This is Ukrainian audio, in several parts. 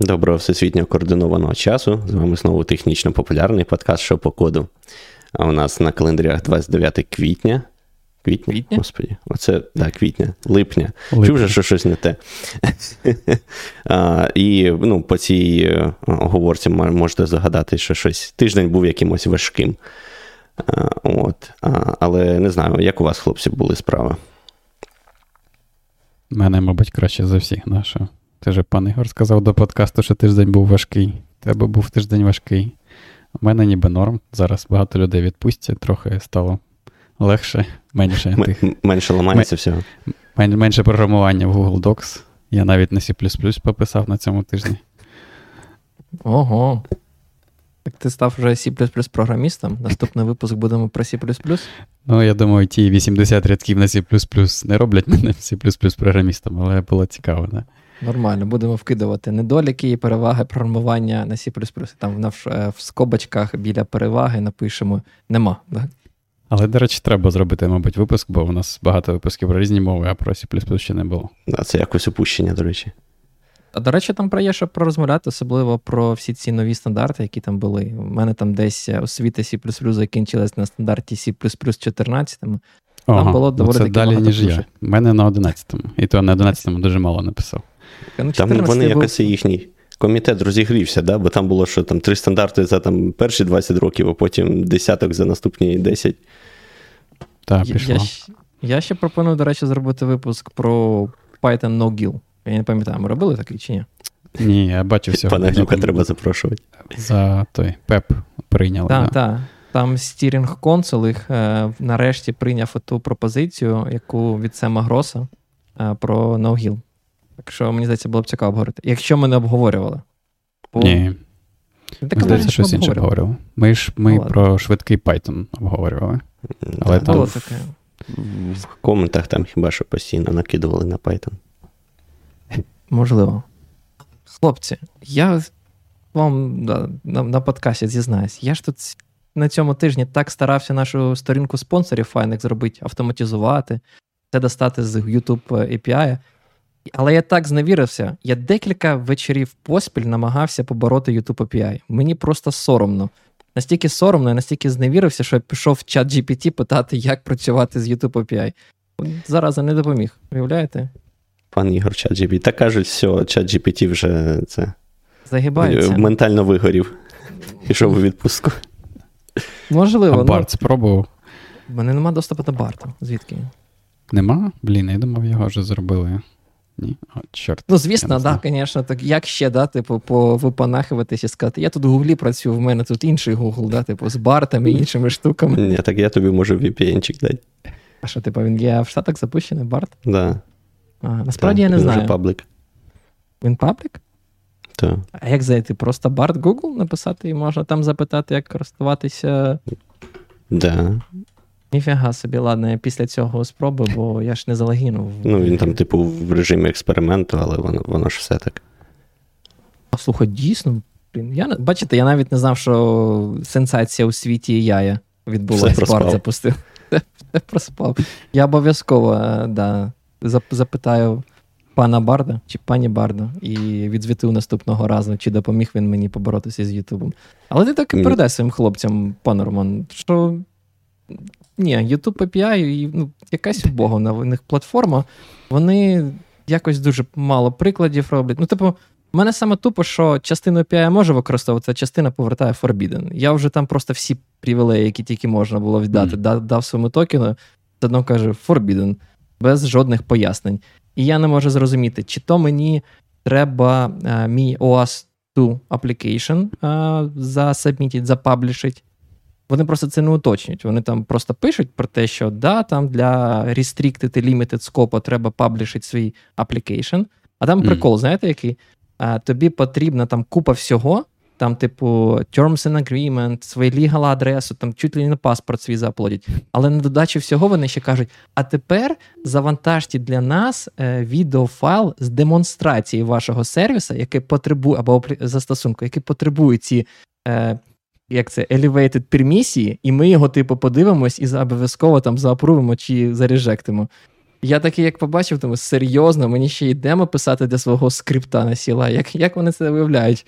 Доброго всесвітньо координованого часу. З вами знову технічно популярний подкаст «Що по коду. А у нас на календарях 29 квітня. Квітня? Квітня? Господі, оце да, квітня, липня. Липня. Чув вже, що щось не те. а, І ну, по цій е, оговорці можете загадати, що щось тиждень був якимось важким. А, от. А, Але не знаю, як у вас, хлопці, були справи? У мене, мабуть, краще за всіх нашого. Ти же пан Ігор сказав до подкасту, що тиждень був важкий. Тебе був тиждень важкий. У мене ніби норм. Зараз багато людей відпустять, трохи стало легше, менше. М- тих... Менше ламається М- всього. Мен- менше програмування в Google Docs. Я навіть на C пописав на цьому тижні. Ого. Так ти став вже C програмістом. Наступний випуск будемо про C. Ну, я думаю, ті 80 рядків на C не роблять мене C програмістом, але було цікаво, да? Нормально, будемо вкидувати недоліки і переваги програмування на C. Там в, в скобочках біля переваги напишемо нема. Так? Але, до речі, треба зробити, мабуть, випуск, бо у нас багато випусків про різні мови, а про C ще не було. Да, Це якось опущення, до речі. А до речі, там про є що порозмовляти, особливо про всі ці нові стандарти, які там були. У мене там десь освіта C закінчилась на стандарті C 14. Там Ага, було ну доволі Це далі, ніж я. У мене на 11-му. І то на 11-му дуже мало написав. Там вони був... якось їхній комітет розігрівся, да? бо там було, що там три стандарти за там, перші 20 років, а потім десяток за наступні 10. Так, пішло. Я, я ще пропоную, до речі, зробити випуск про Python No-Gil. Я не пам'ятаю, ми робили такий чи ні? Ні, я бачив всього. Пана Глюка треба запрошувати. За той ПЕП прийняли. Так, да. так. Там steering council їх е, нарешті прийняв ту пропозицію, яку від Сема Гроса е, про No-GIL. Так що, мені здається, було б цікаво обговорити. Якщо ми не обговорювали. Бо... Ні. Так, здається, щось інше обговорювали. Ми ж ми ну, про швидкий Python обговорювали. Але там було таке. В коментах там хіба що постійно накидували на Python. Можливо. Хлопці, я вам да, на, на подкасті зізнаюсь, я ж тут на цьому тижні так старався нашу сторінку спонсорів файних зробити, автоматизувати, це достати з YouTube API. Але я так зневірився, я декілька вечорів поспіль намагався побороти YouTube API. Мені просто соромно. Настільки соромно, я настільки зневірився, що я пішов в чат GPT питати, як працювати з YouTube API. Зараз не допоміг. Уявляєте? Пан Ігор, чат GPT. Та кажуть, все, чат GPT вже це загибається. Ментально вигорів. Пішов у відпустку. Можливо. А Барт спробував. У мене нема доступу до Барта. Звідки? Нема? Блін, я думав, його вже зробили. Ні, О, чорт. Ну, звісно, так, звісно, так як ще, да, типу, повипанахуватись і сказати, я тут в Гуглі працюю, в мене тут інший Гугл, да, типу, з бартами і іншими штуками. Ні, так я тобі можу VPN -чик дати. А що, типу, він є в Штатах запущений Bard? Да. А, Насправді так, я не знаю. Він паблік. Він паблік? Так. А як зайти? Просто Bard Google написати і можна там запитати, як користуватися. Да. Ніфіга собі, ладно, я після цього спробую, бо я ж не залогінув. Ну, він там, типу, в режимі експерименту, але воно воно ж все так. А слухай, дійсно, блін. Я, Бачите, я навіть не знав, що сенсація у світі яя відбулася. Барт запустив. Все проспав. Я обов'язково е, да, запитаю пана Барда чи пані Барда і відзвітив наступного разу, чи допоміг він мені поборотися з Ютубом. Але ти так і передай своїм хлопцям, пане Роман, що ні, YouTube API, ну, якась убога в них платформа, вони якось дуже мало прикладів роблять. Ну, типу, в мене саме тупо, що частину API може використовувати, а частина повертає Forbidden. Я вже там просто всі привілеї, які тільки можна було віддати, mm. дав своєму токену, одно каже Forbidden, без жодних пояснень. І я не можу зрозуміти, чи то мені треба а, е, мій OAuth 2 application а, засабмітить, запаблішить, вони просто це не уточнюють. Вони там просто пишуть про те, що да, там для restricted і limited scope треба паблішити свій application. А там прикол, mm. знаєте, який? А, Тобі потрібна там купа всього, там, типу, terms and agreement, свої legal адресу, там чуть ли не паспорт свій заплодять. Але на додачі всього вони ще кажуть: а тепер завантажте для нас е, відеофайл з демонстрації вашого сервіса, який потребує, або застосунку, який потребує ці. Е, як це, elevated пермісії, і ми його, типу, подивимось і обов'язково там заапрувимо чи зарежектимо. Я такий, як побачив, тому серйозно, мені ще й демо писати для свого скрипта на сіла. Як як вони це виявляють?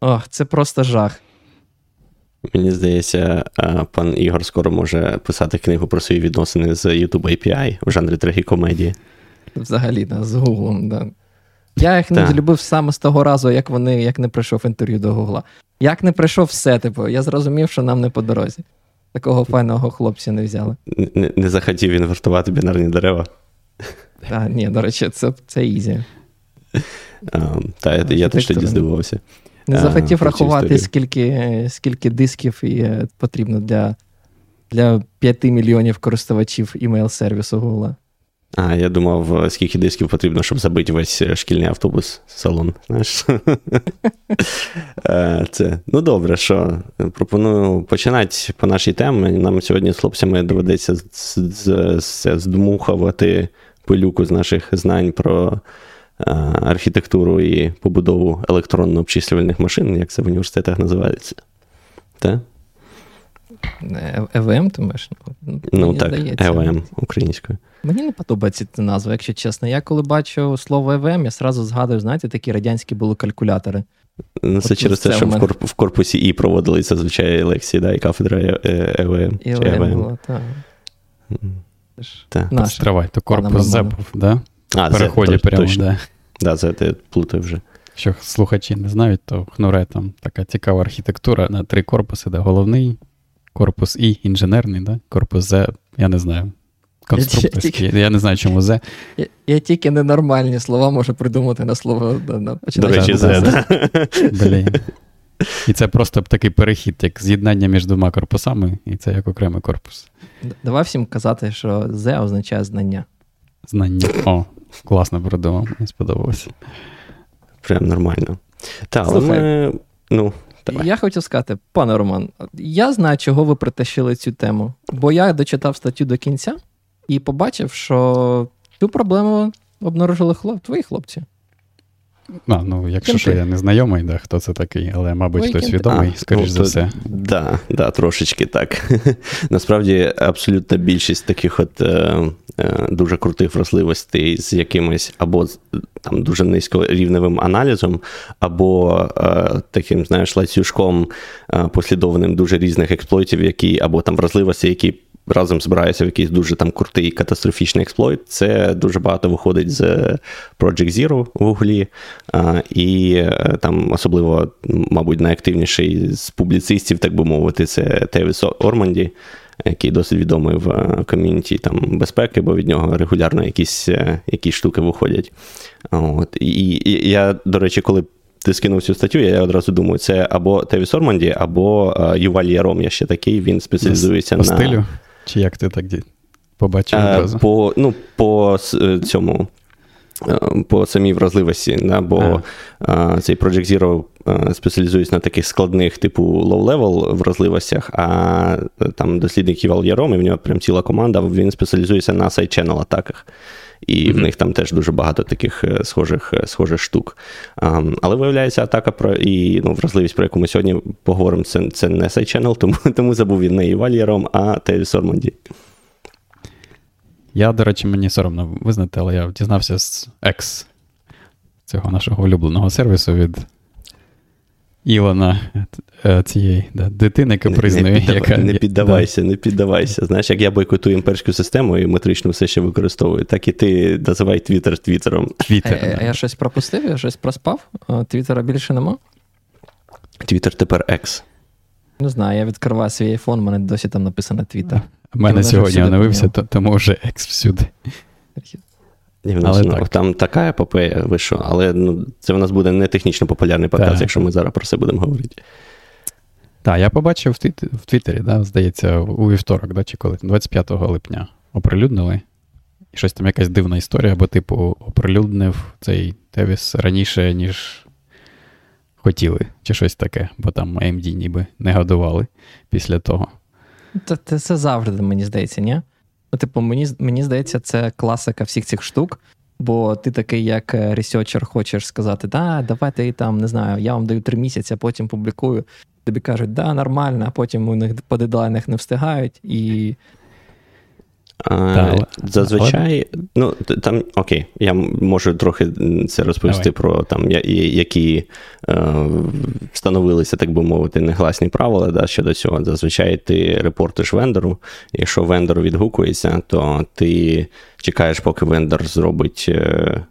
Ох, це просто жах. Мені здається, пан Ігор скоро може писати книгу про свої відносини з YouTube API в жанрі трагікомедії. Взагалі, да, з Гуглом, да. Я їх не любив саме з того разу, як вони як не прийшов інтерв'ю до Гугла. Як не прийшов все, типу, я зрозумів, що нам не по дорозі. Такого файного хлопця не взяли. Не не захотів інвертувати бінарні дерева. А, Ні, до речі, це це ізі. Та, я теж тоді здивувався. Не захотів а, рахувати, скільки скільки дисків і е, потрібно для для 5 мільйонів користувачів імейл-сервісу Google. А, я думав, скільки дисків потрібно, щоб забити весь шкільний автобус салон. знаєш. Е, це, Ну, добре, що пропоную починати по нашій темі. Нам сьогодні з хлопцями доведеться здмухувати пилюку з наших знань про е, архітектуру і побудову електронно обчислювальних машин, як це в університетах називається. Так? ЕВМ, ти маєш? Ну, ну так, ЕВМ українською. Мені не подобається ця назва, якщо чесно. Я коли бачу слово ЕВМ, я сразу згадую, знаєте, такі радянські були калькулятори. Ну, Це От через те, що мене... в корпусі І проводилися зазвичай лекції, да, і кафедра ЕВМ. ЕВМ була, так. Так. Стривай, то корпус З був, да? А, В переході прямо, точно. да. Да, це ти плутав вже. Що слухачі не знають, то хнуре там така цікава архітектура на три корпуси, де головний, корпус І, інженерний, да? корпус З, я не знаю. Конструкторський. Я, я не знаю, чому З. Я, я тільки ненормальні слова можу придумати на слово. На, До речі, З, да. Блін. І це просто такий перехід, як з'єднання між двома корпусами, і це як окремий корпус. Давай всім казати, що З означає знання. Знання. О, класно придумав, мені сподобалося. Прям нормально. Так, але ми. Ну, Давай. Я хотів сказати, пане Роман, я знаю, чого ви притащили цю тему, бо я дочитав статтю до кінця і побачив, що цю проблему обнаружили хлоп... твої хлопці. А, ну, Якщо що я не знайомий, да, хто це такий, але, мабуть, Ой, хтось відомий, а, скоріш ну, за все. Да, да, трошечки так. Насправді, абсолютна більшість таких от е, е, дуже крутих вразливостей з якимось або там дуже низькорівневим аналізом, або е, таким, знаєш, ланцюжком е, послідовним дуже різних експлойтів, які або там вразливості, які разом збираються в якийсь дуже там крутий катастрофічний експлойт. Це дуже багато виходить з Project Zero в Гуглі. І е, там особливо, мабуть, найактивніший з публіцистів, так би мовити, це Тевіс Орманді. Який досить відомий в е, ком'юніті там безпеки, бо від нього регулярно якісь е, якісь штуки виходять. От. І, і я, до речі, коли ти скинув цю статтю, я одразу думаю, це або Тевіс Орманді, або Юваль Яром. Я ще такий, він спеціалізується на. стилю? Чи як ти так побачив е, одразу? По ну, по е, цьому, е, по самій вразливості, да, бо а. цей Project Zero спеціалізується на таких складних, типу low-level вразливостях, а там дослідник Івал Яром, і в нього прям ціла команда, він спеціалізується на сайт-ченнел атаках. І mm-hmm. в них там теж дуже багато таких схожих схожих штук. А, але виявляється, атака про і ну, вразливість, про яку ми сьогодні поговоримо, це це не сайт-ченнел, тому тому забув він не Івалієром, а Тевіс Орманді. Я, до речі, мені соромно визнати, але я дізнався з X, цього нашого улюбленого сервісу від Ілона е, цієї да, дитини капризної. Не, піддав... яка... не піддавайся, да. не піддавайся. Знаєш, як я бойкотую імперську систему і метрично все ще використовую, так і ти називай Твіттер Твіттером. Твіттер, а, да. я щось пропустив, я щось проспав. Твіттера більше нема. Твіттер тепер X. Не знаю, я відкриваю свій айфон, у мене досі там написано Твіттер. У мене сьогодні оновився, тому вже X всюди. Але так. Там така епопея вийшла, але ну, це в нас буде не технічно популярний подкаст, так. якщо ми зараз про це будемо говорити. Так, я побачив в, твіт... в Твіттері, да, здається, у вівторок, да, чи коли 25 липня оприлюднили. І щось там якась дивна історія, бо, типу, оприлюднив цей Тевіс раніше, ніж хотіли, чи щось таке, бо там AMD ніби не годували після того. Це, це завжди, мені здається, ні? Ну, типу, мені мені здається, це класика всіх цих штук. Бо ти такий, як е, ресерчер, хочеш сказати, да, давайте там, не знаю, я вам даю три місяці, а потім публікую. Тобі кажуть, да, нормально, а потім у них по дедлайнах не встигають і. Зазвичай, ну, там, окей, я можу трохи це розповісти Давай. про там, які е, встановилися, так би мовити, негласні правила да, щодо цього. Зазвичай ти репортиш вендору. Якщо вендор відгукується, то ти чекаєш, поки вендор зробить. Е,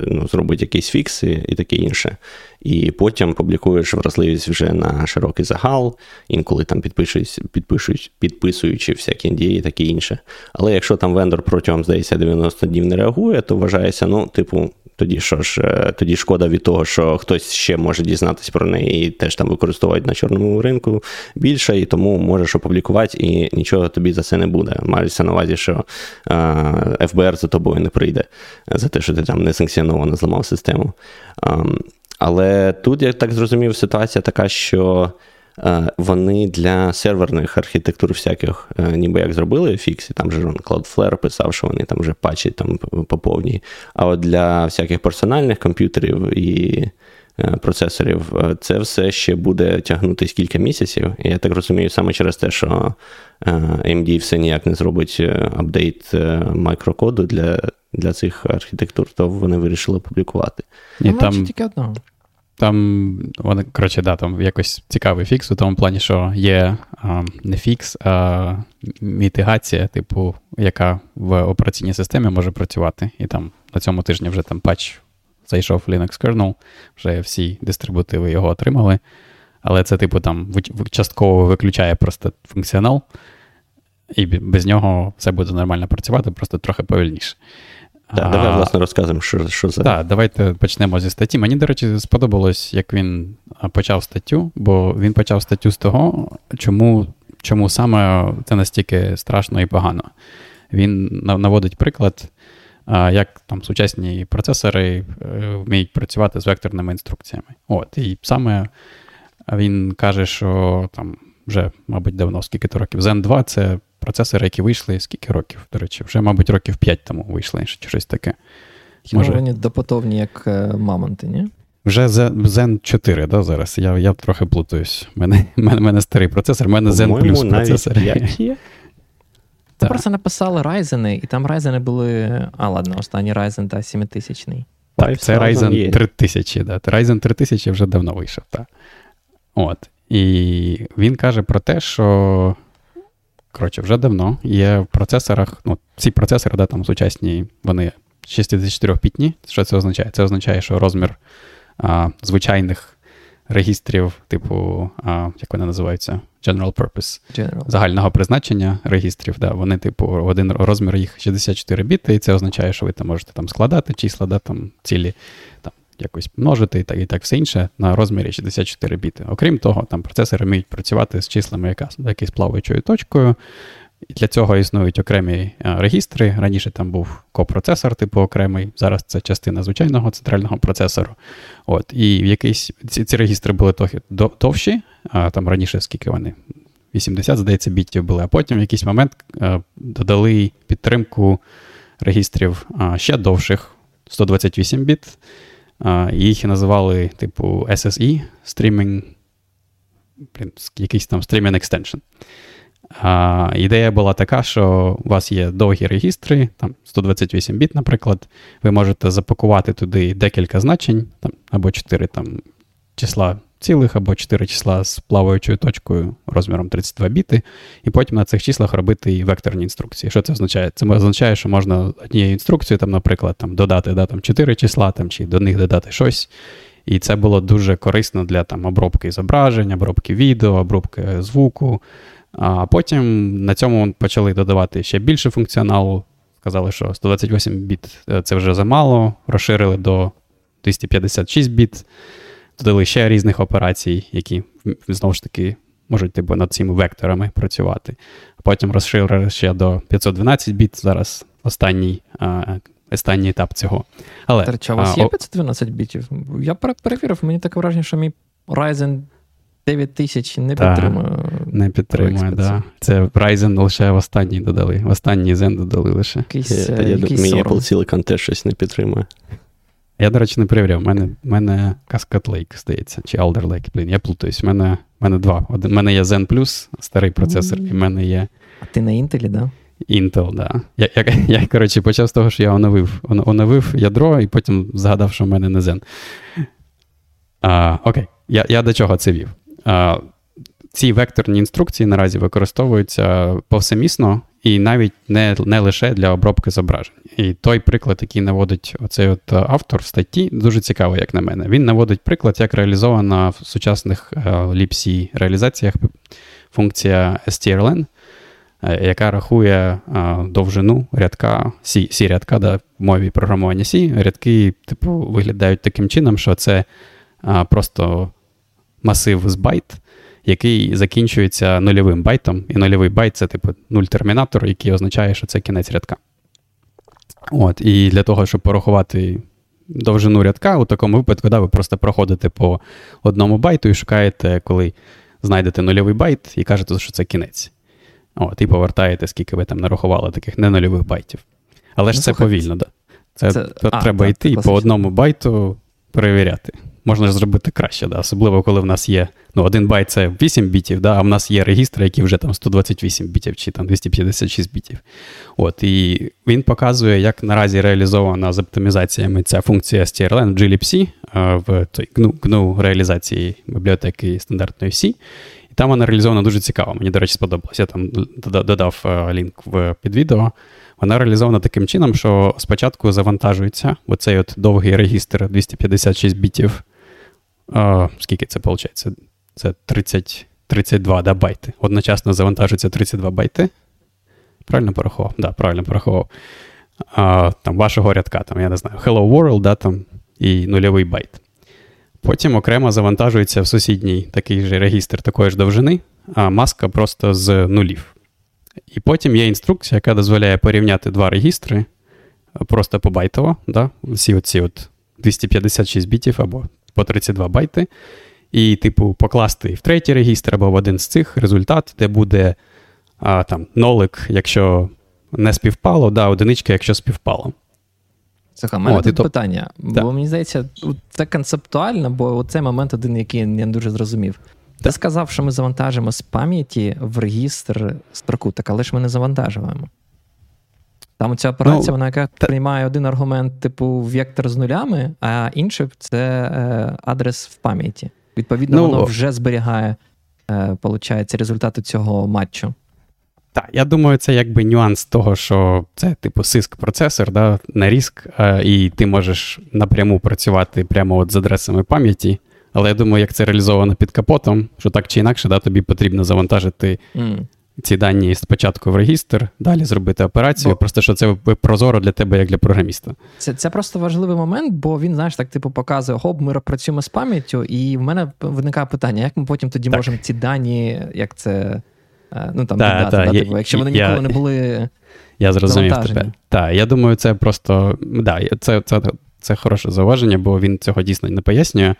ну, зробить якісь фікси і, таке інше. І потім публікуєш вразливість вже на широкий загал, інколи там підписують, підписують, підписуючи всякі NDA і таке інше. Але якщо там вендор протягом, здається, 90 днів не реагує, то вважається, ну, типу, тоді що ж, е, тоді шкода від того, що хтось ще може дізнатися про неї і теж там використовують на чорному ринку більше, і тому можеш опублікувати, і нічого тобі за це не буде. Мається на увазі, що ФБР за тобою не прийде за те, що ти там несанкціоновано зламав систему. А, але тут, я так зрозумів, ситуація така, що. Е, вони для серверних архітектур всяких, е, ніби як зробили фіксі, там же Cloudflare писав, що вони там вже патчі там поповні. А от для всяких персональних комп'ютерів і е, процесорів це все ще буде тягнутися кілька місяців. І я так розумію, саме через те, що AMD все ніяк не зробить апдейт мікрокоду для для цих архітектур, то вони вирішили публікувати. І там... тільки одного. Там вони, коротше, да, там якось цікавий фікс у тому плані, що є а, не фікс, а мітигація, типу, яка в операційній системі може працювати. І там на цьому тижні вже там патч зайшов Linux kernel, вже всі дистрибутиви його отримали. Але це, типу, там частково виключає просто функціонал, і без нього все буде нормально працювати, просто трохи повільніше. Так, Давай, власне, розказуємо, що що за. Так, давайте почнемо зі статті. Мені, до речі, сподобалось, як він почав статтю, бо він почав статтю з того, чому чому саме це настільки страшно і погано. Він наводить приклад, як там сучасні процесори е, вміють працювати з векторними інструкціями. От, І саме він каже, що там вже, мабуть, давно, скільки то років. Zen 2 це процесори, які вийшли, скільки років, до речі, вже, мабуть, років 5 тому вийшли, чи щось таке. Може... Вони допотовні, як е, мамонти, ні? Вже Zen 4, да, зараз. Я я трохи плутаюсь. У мене, мене, мене старий процесор, у мене Zen Plus процесор. Це просто написали Ryzen, і там Ryzen були. А, ладно, останній Ryzen та 7000 Так, це Ryzen 3000, да. Ryzen 3000 вже давно вийшов. так. От. І він каже про те, що коротше, вже давно є в процесорах, ну, ці процесори, да, там сучасні, вони 64 пітні. Що це означає? Це означає, що розмір а, звичайних регістрів, типу, а, як вони називаються? General Purpose General. загального призначення регістрів. Да, Вони, типу, один розмір їх 64 біти, і це означає, що ви там можете там складати числа, да, там цілі там, якось множити і так і так все інше на розмірі 64 біти. Окрім того, там процесори вміють працювати з числами, яка, якоюсь плаваючою точкою. І Для цього існують окремі регістри. Раніше там був копроцесор, типу окремий, зараз це частина звичайного центрального процесору. От, І в якийсь ці, ці регістри були трохи довші, а там раніше скільки вони? 80, здається, бітів були, а потім в якийсь момент а, додали підтримку регістрів а, ще довших 128 біт. Їх називали, типу, SSE Streaming, якийсь там Streaming Extension. А, Ідея була така, що у вас є довгі регістри, там 128 біт, наприклад, ви можете запакувати туди декілька значень, там, або 4 там, числа цілих або 4 числа з плаваючою точкою розміром 32 біти, і потім на цих числах робити векторні інструкції. Що це означає? Це означає, що можна однією інструкцією, там, наприклад, там, додати да, там, 4 числа там, чи до них додати щось. І це було дуже корисно для там, обробки зображень, обробки відео, обробки звуку. А потім на цьому почали додавати ще більше функціоналу. Сказали, що 128 біт е, це вже замало, розширили до 256 біт додали ще різних операцій, які знову ж таки можуть типу, над цими векторами працювати. А потім розширили ще до 512 біт. Зараз останній а, останній етап цього. Але, Тарча, у вас а, є 512 бітів? Я перевірив, мені таке враження, що мій Ryzen 9000 не підтримує. Не підтримує, так. Да. Це Ryzen лише в останній додали. В останній Zen додали лише. Якийсь, я, я, якийсь Мій Apple Silicon теж щось не підтримує. Я, до речі, не перевіряв. У мене мене Cascade Lake, здається, чи Alder Lake. Блін, я плутаюсь. У мене мене два. У мене є Zen Plus, старий процесор, mm-hmm. і в мене є. А ти на Intel, да? Intel, да. Я, я, я, коротше, почав з того, що я оновив оновив ядро і потім згадав, що в мене не Zen. А, Окей, я я до чого це вів? А, Ці векторні інструкції наразі використовуються повсемісно і навіть не не лише для обробки зображень. І той приклад, який наводить оцей от автор в статті, дуже цікавий, як на мене. Він наводить приклад, як реалізована в сучасних libc реалізаціях функція strlen, е, яка рахує довжину рядка C рядка да, в мові програмування C. Рядки, типу, виглядають таким чином, що це просто масив з байт, який закінчується нульовим байтом. І нульовий байт це типу нуль термінатор, який означає, що це кінець рядка. От, І для того, щоб порахувати довжину рядка, у такому випадку, да, ви просто проходите по одному байту і шукаєте, коли знайдете нульовий байт, і кажете, що це кінець. От, І повертаєте, скільки ви там нарахували таких ненульових байтів. Але ж ну, це повільно, да. Це, це... треба а, йти і по одному байту перевіряти можна ж зробити краще, да? особливо коли в нас є ну, один байт це 8 бітів, да? а в нас є регістри, які вже там 128 бітів чи там 256 бітів. От, І він показує, як наразі реалізована з оптимізаціями ця функція strlen в glibc, в той GNU, GNU реалізації бібліотеки стандартної C. І там вона реалізована дуже цікаво. Мені, до речі, сподобалось. Я там додав лінк в під відео. Вона реалізована таким чином, що спочатку завантажується оцей от довгий регістр 256 бітів а, Скільки це виходить? Це 30, 32 да, байти. Одночасно завантажується 32 байти. Правильно порахував? Да, правильно порахував. А, Там вашого рядка, там, я не знаю, Hello World, да, там, і нульовий байт. Потім окремо завантажується в сусідній такий же регістр такої ж довжини, а маска просто з нулів. І потім є інструкція, яка дозволяє порівняти два регістри просто побайтово, да, всі оці от 256 бітів або по 32 байти, і, типу, покласти в третій регістр або в один з цих результат, де буде а, там нолик, якщо не співпало, да, одиничка, якщо співпало. Слухай, у мене тут то... питання. Да. Бо мені здається, це концептуально, бо цей момент один, який я не дуже зрозумів. Ти сказав, що ми завантажимо з пам'яті в регістр строку, так але ж ми не завантажуємо. Там ця операція, ну, вона яка та... приймає один аргумент, типу, вектор з нулями, а інший це е, адрес в пам'яті. Відповідно, ну, воно вже зберігає, е, получається, результати цього матчу. Так, я думаю, це якби нюанс того, що це, типу, сиск процесор, да, на ріск, е, і ти можеш напряму працювати прямо от з адресами пам'яті. Але я думаю, як це реалізовано під капотом, що так чи інакше, да, тобі потрібно завантажити mm ці дані спочатку в регістр, далі зробити операцію. Бо... Просто що це прозоро для тебе, як для програміста. Це це просто важливий момент, бо він, знаєш, так типу показує, хоп, ми працюємо з пам'яттю, і в мене виникає питання, як ми потім тоді так. можемо ці дані, як це. Е, ну там да, додати, да, да, типу, якщо вони я, ніколи не були. Я зрозумів тебе. Так, я думаю, це просто да, це це, це хороше зауваження, бо він цього дійсно не пояснює.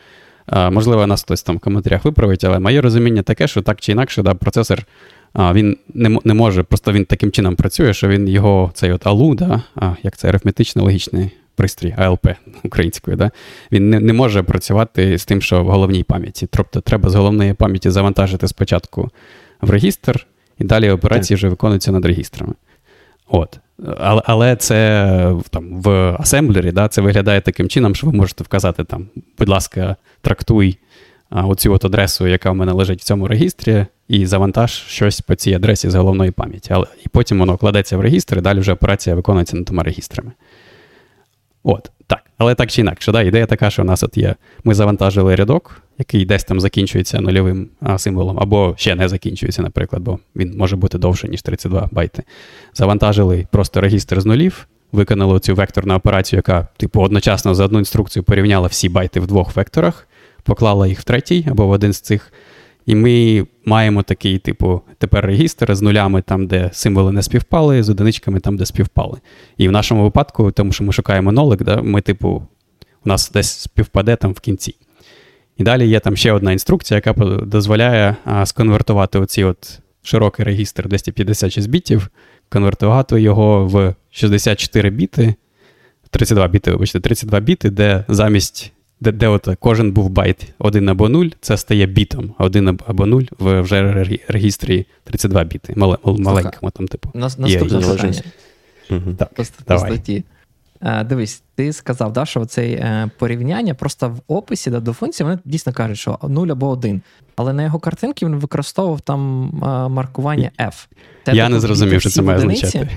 А, Можливо, нас хтось там в коментарях виправить, але моє розуміння таке, що так чи інакше, да, процесор а, він не не може, просто він таким чином працює, що він його цей от АЛУ, да, а, як це арифметично логічний пристрій, АЛП українською, да, він не не може працювати з тим, що в головній пам'яті. Тобто треба з головної пам'яті завантажити спочатку в регістр, і далі операції вже виконуються над регістрами. От. Але але це там, в асемблері да, це виглядає таким чином, що ви можете вказати, там, будь ласка, трактуй оцю от адресу, яка в мене лежить в цьому регістрі, і завантаж щось по цій адресі з головної пам'яті. Але, І потім воно кладеться в регістр, і далі вже операція виконується над тими регістрами. От, так. Але так чи інакше, да, ідея така, що у нас от є. Ми завантажили рядок, який десь там закінчується нульовим а, символом, або ще не закінчується, наприклад, бо він може бути довше, ніж 32 байти. Завантажили просто регістр з нулів, виконали цю векторну операцію, яка, типу, одночасно за одну інструкцію порівняла всі байти в двох векторах, поклала їх в третій або в один з цих. І ми маємо такий, типу, тепер регістр з нулями, там, де символи не співпали, з одиничками там, де співпали. І в нашому випадку, тому що ми шукаємо нолик, да, ми, типу, у нас десь співпаде там в кінці. І далі є там ще одна інструкція, яка дозволяє а, сконвертувати оці от широкий регістр 256 бітів, конвертувати його в 64 біти, 32 біти, вибачте, 32 біти, де замість де де от кожен був байт 1 або 0, це стає бітом, а 1 або 0 в вже регістрі 32 біти. Мале, маленькому там, типу. Наступне питання. Угу. Так, по, по статті. Е, дивись, ти сказав, да, що це е, порівняння просто в описі да, до функції вони дійсно кажуть, що 0 або 1. Але на його картинці він використовував там е, маркування F. Тебе Я не зрозумів, що це має означати.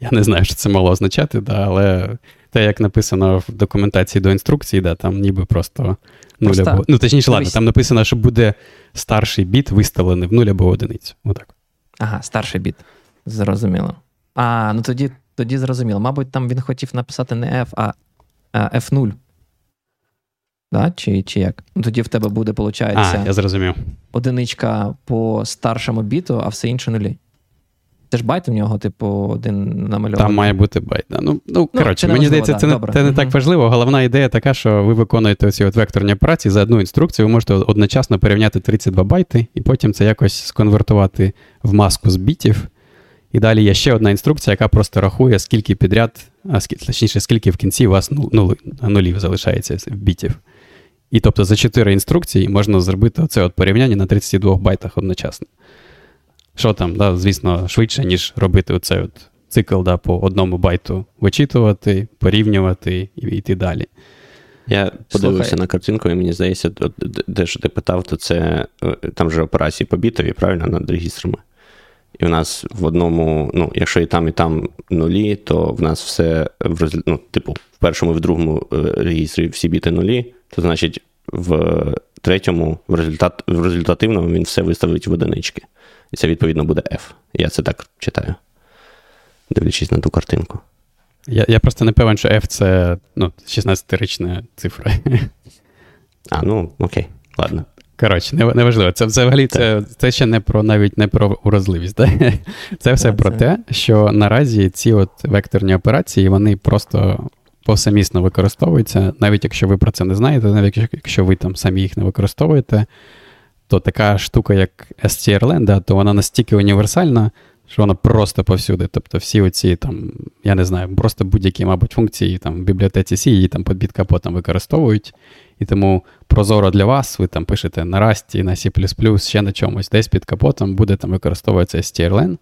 Я не знаю, що це мало означати, да, але те, як написано в документації до інструкції, да, там ніби просто 0 або. Ну, точніше, ладно, там написано, що буде старший біт виставлений в 0 або одиницю. Отак. Ага, старший біт. Зрозуміло. А, ну тоді тоді зрозуміло. Мабуть, там він хотів написати не F, а F0. Да? Чи чи як? Ну, Тоді в тебе буде, виходить, а, я зрозумів. одиничка по старшому біту, а все інше нулі. Це ж байт у нього, типу, один намальований. Там має бути байт. Да. Ну, ну, ну коротше, мені здається, це, не, це не так важливо. Головна ідея така, що ви виконуєте оці от векторні операції за одну інструкцію, ви можете одночасно порівняти 32 байти, і потім це якось сконвертувати в маску з бітів. І далі є ще одна інструкція, яка просто рахує, скільки підряд, а точніше, скільки в кінці у вас нуль, нулів залишається в бітів. І тобто за 4 інструкції можна зробити оце от порівняння на 32 байтах одночасно. Що там, да, звісно, швидше, ніж робити оцей от цикл да, по одному байту вичитувати, порівнювати і йти далі. Я подивився Слухай. на картинку, і мені здається, де що ти питав, то це е, там же операції по бітові, правильно, над регістрами. І в нас в одному, ну, якщо і там, і там нулі, то в нас все в ну, типу, в першому і в другому е, регістрі всі біти нулі, то значить в третьому, в результат, в результативному він все виставить в одинички. І це, відповідно, буде F. Я це так читаю, дивлячись на ту картинку. Я я просто не певен, що F це ну, 16-річна цифра. А, ну окей, ладно. Коротше, неважливо. Це взагалі це це ще не про навіть не про уразливість. Да? Це все про те, що наразі ці от векторні операції вони просто повсемісно використовуються, навіть якщо ви про це не знаєте, навіть якщо ви там самі їх не використовуєте, то така штука, як STRLN, да, то вона настільки універсальна, що вона просто повсюди. Тобто всі оці там, я не знаю, просто будь-які, мабуть, функції там в бібліотеці C її там під капотом використовують. І тому прозоро для вас, ви там пишете на Rust, на C, ще на чомусь, десь під капотом буде там використовуватися STRLN.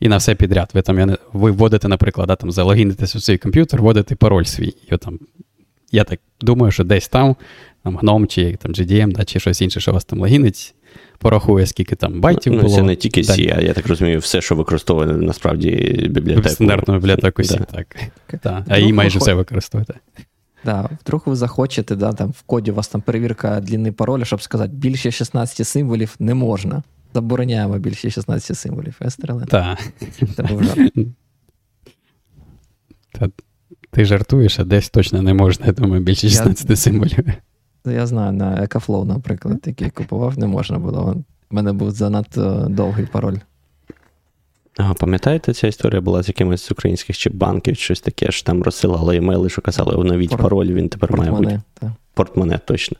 І на все підряд. Ви там, я ви вводите, наприклад, да, там залогінитесь у свій комп'ютер, вводите пароль свій. І там, Я так думаю, що десь там, там GNOME чи там GDM, да, чи щось інше, що вас там логінить, порахує, скільки там байтів ну, було. Це не тільки C, а я так розумію, все, що використовує насправді бібліотеку. Стандартну бібліотеку C, да. так. так. А її майже все використовуєте. Да, вдруг ви захочете, да, там в коді у вас там перевірка длини пароля, щоб сказати, більше 16 символів не можна. Забороняємо більше 16 символів. strlen. Так. Це був жарт. Та, ти жартуєш, а десь точно не можна, я думаю, більше 16 я, символів. Я знаю, на Екафлоу, наприклад, який купував, не можна було. У мене був занадто довгий пароль. А, Пам'ятаєте, ця історія була з якимось з українських чи банків, щось таке, що там розсилали емейли, що казали, оновіть Порт... пароль, він тепер Портмане, має бути. Так. Портмоне, точно.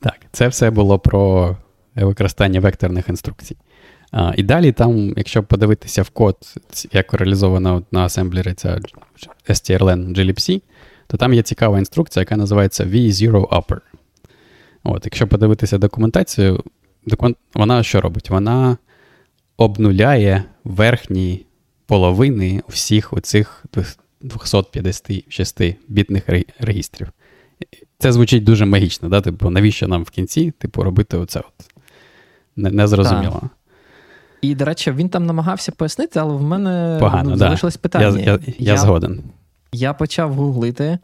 Так, це все було про використання векторних інструкцій. І далі там, якщо подивитися в код, як реалізовано на асемблері ця strlen glibc, то там є цікава інструкція, яка називається V0 Upper. От, Якщо подивитися документацію, вона що робить? Вона обнуляє верхні половини всіх оцих 256 бітних регістрів. Це звучить дуже магічно, да? типу, навіщо нам в кінці типу, робити оце? от? Незрозуміло. І, до речі, він там намагався пояснити, але в мене Погано, ну, залишилось питання. Я я, я, я згоден. Я почав гуглити.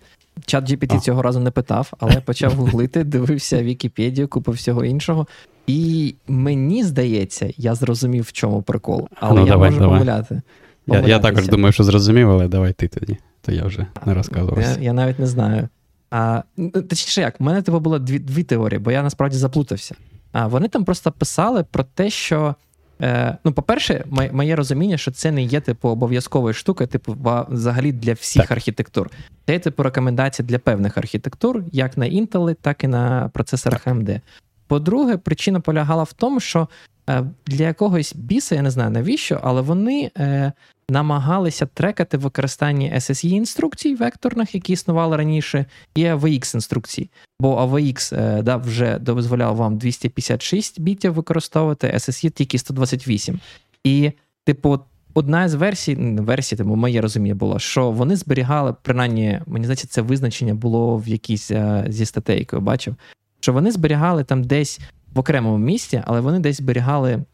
Чат GPT цього разу не питав, але почав гуглити, дивився Вікіпедію, купив всього іншого. І мені здається, я зрозумів, в чому прикол. Але ну, я давай, можу давай. помиляти. Я я також думаю, що зрозумів, але давай ти тоді. То я вже не розказував. Я я навіть не знаю. А, ну, Точніше, як, у мене типу, було дві дві теорії, бо я насправді заплутався. А Вони там просто писали про те, що. Е, Ну, по-перше, моє розуміння, що це не є типу обов'язковою штукою, типу, взагалі для всіх так. архітектур. Це є типу рекомендація для певних архітектур, як на Intel, так і на процесорах AMD. По-друге, причина полягала в тому, що е, для якогось біса, я не знаю навіщо, але вони е, намагалися трекати використання SSE інструкцій векторних, які існували раніше, і AVX інструкцій. Бо AVX е, да, вже дозволяв вам 256 бітів використовувати, SSE тільки 128. І, типу, одна з версій, версій, тому моє розуміння було, що вони зберігали, принаймні, мені здається, це визначення було в якійсь е, зі статейкою, бачив, що вони зберігали там десь в окремому місці, але вони десь зберігали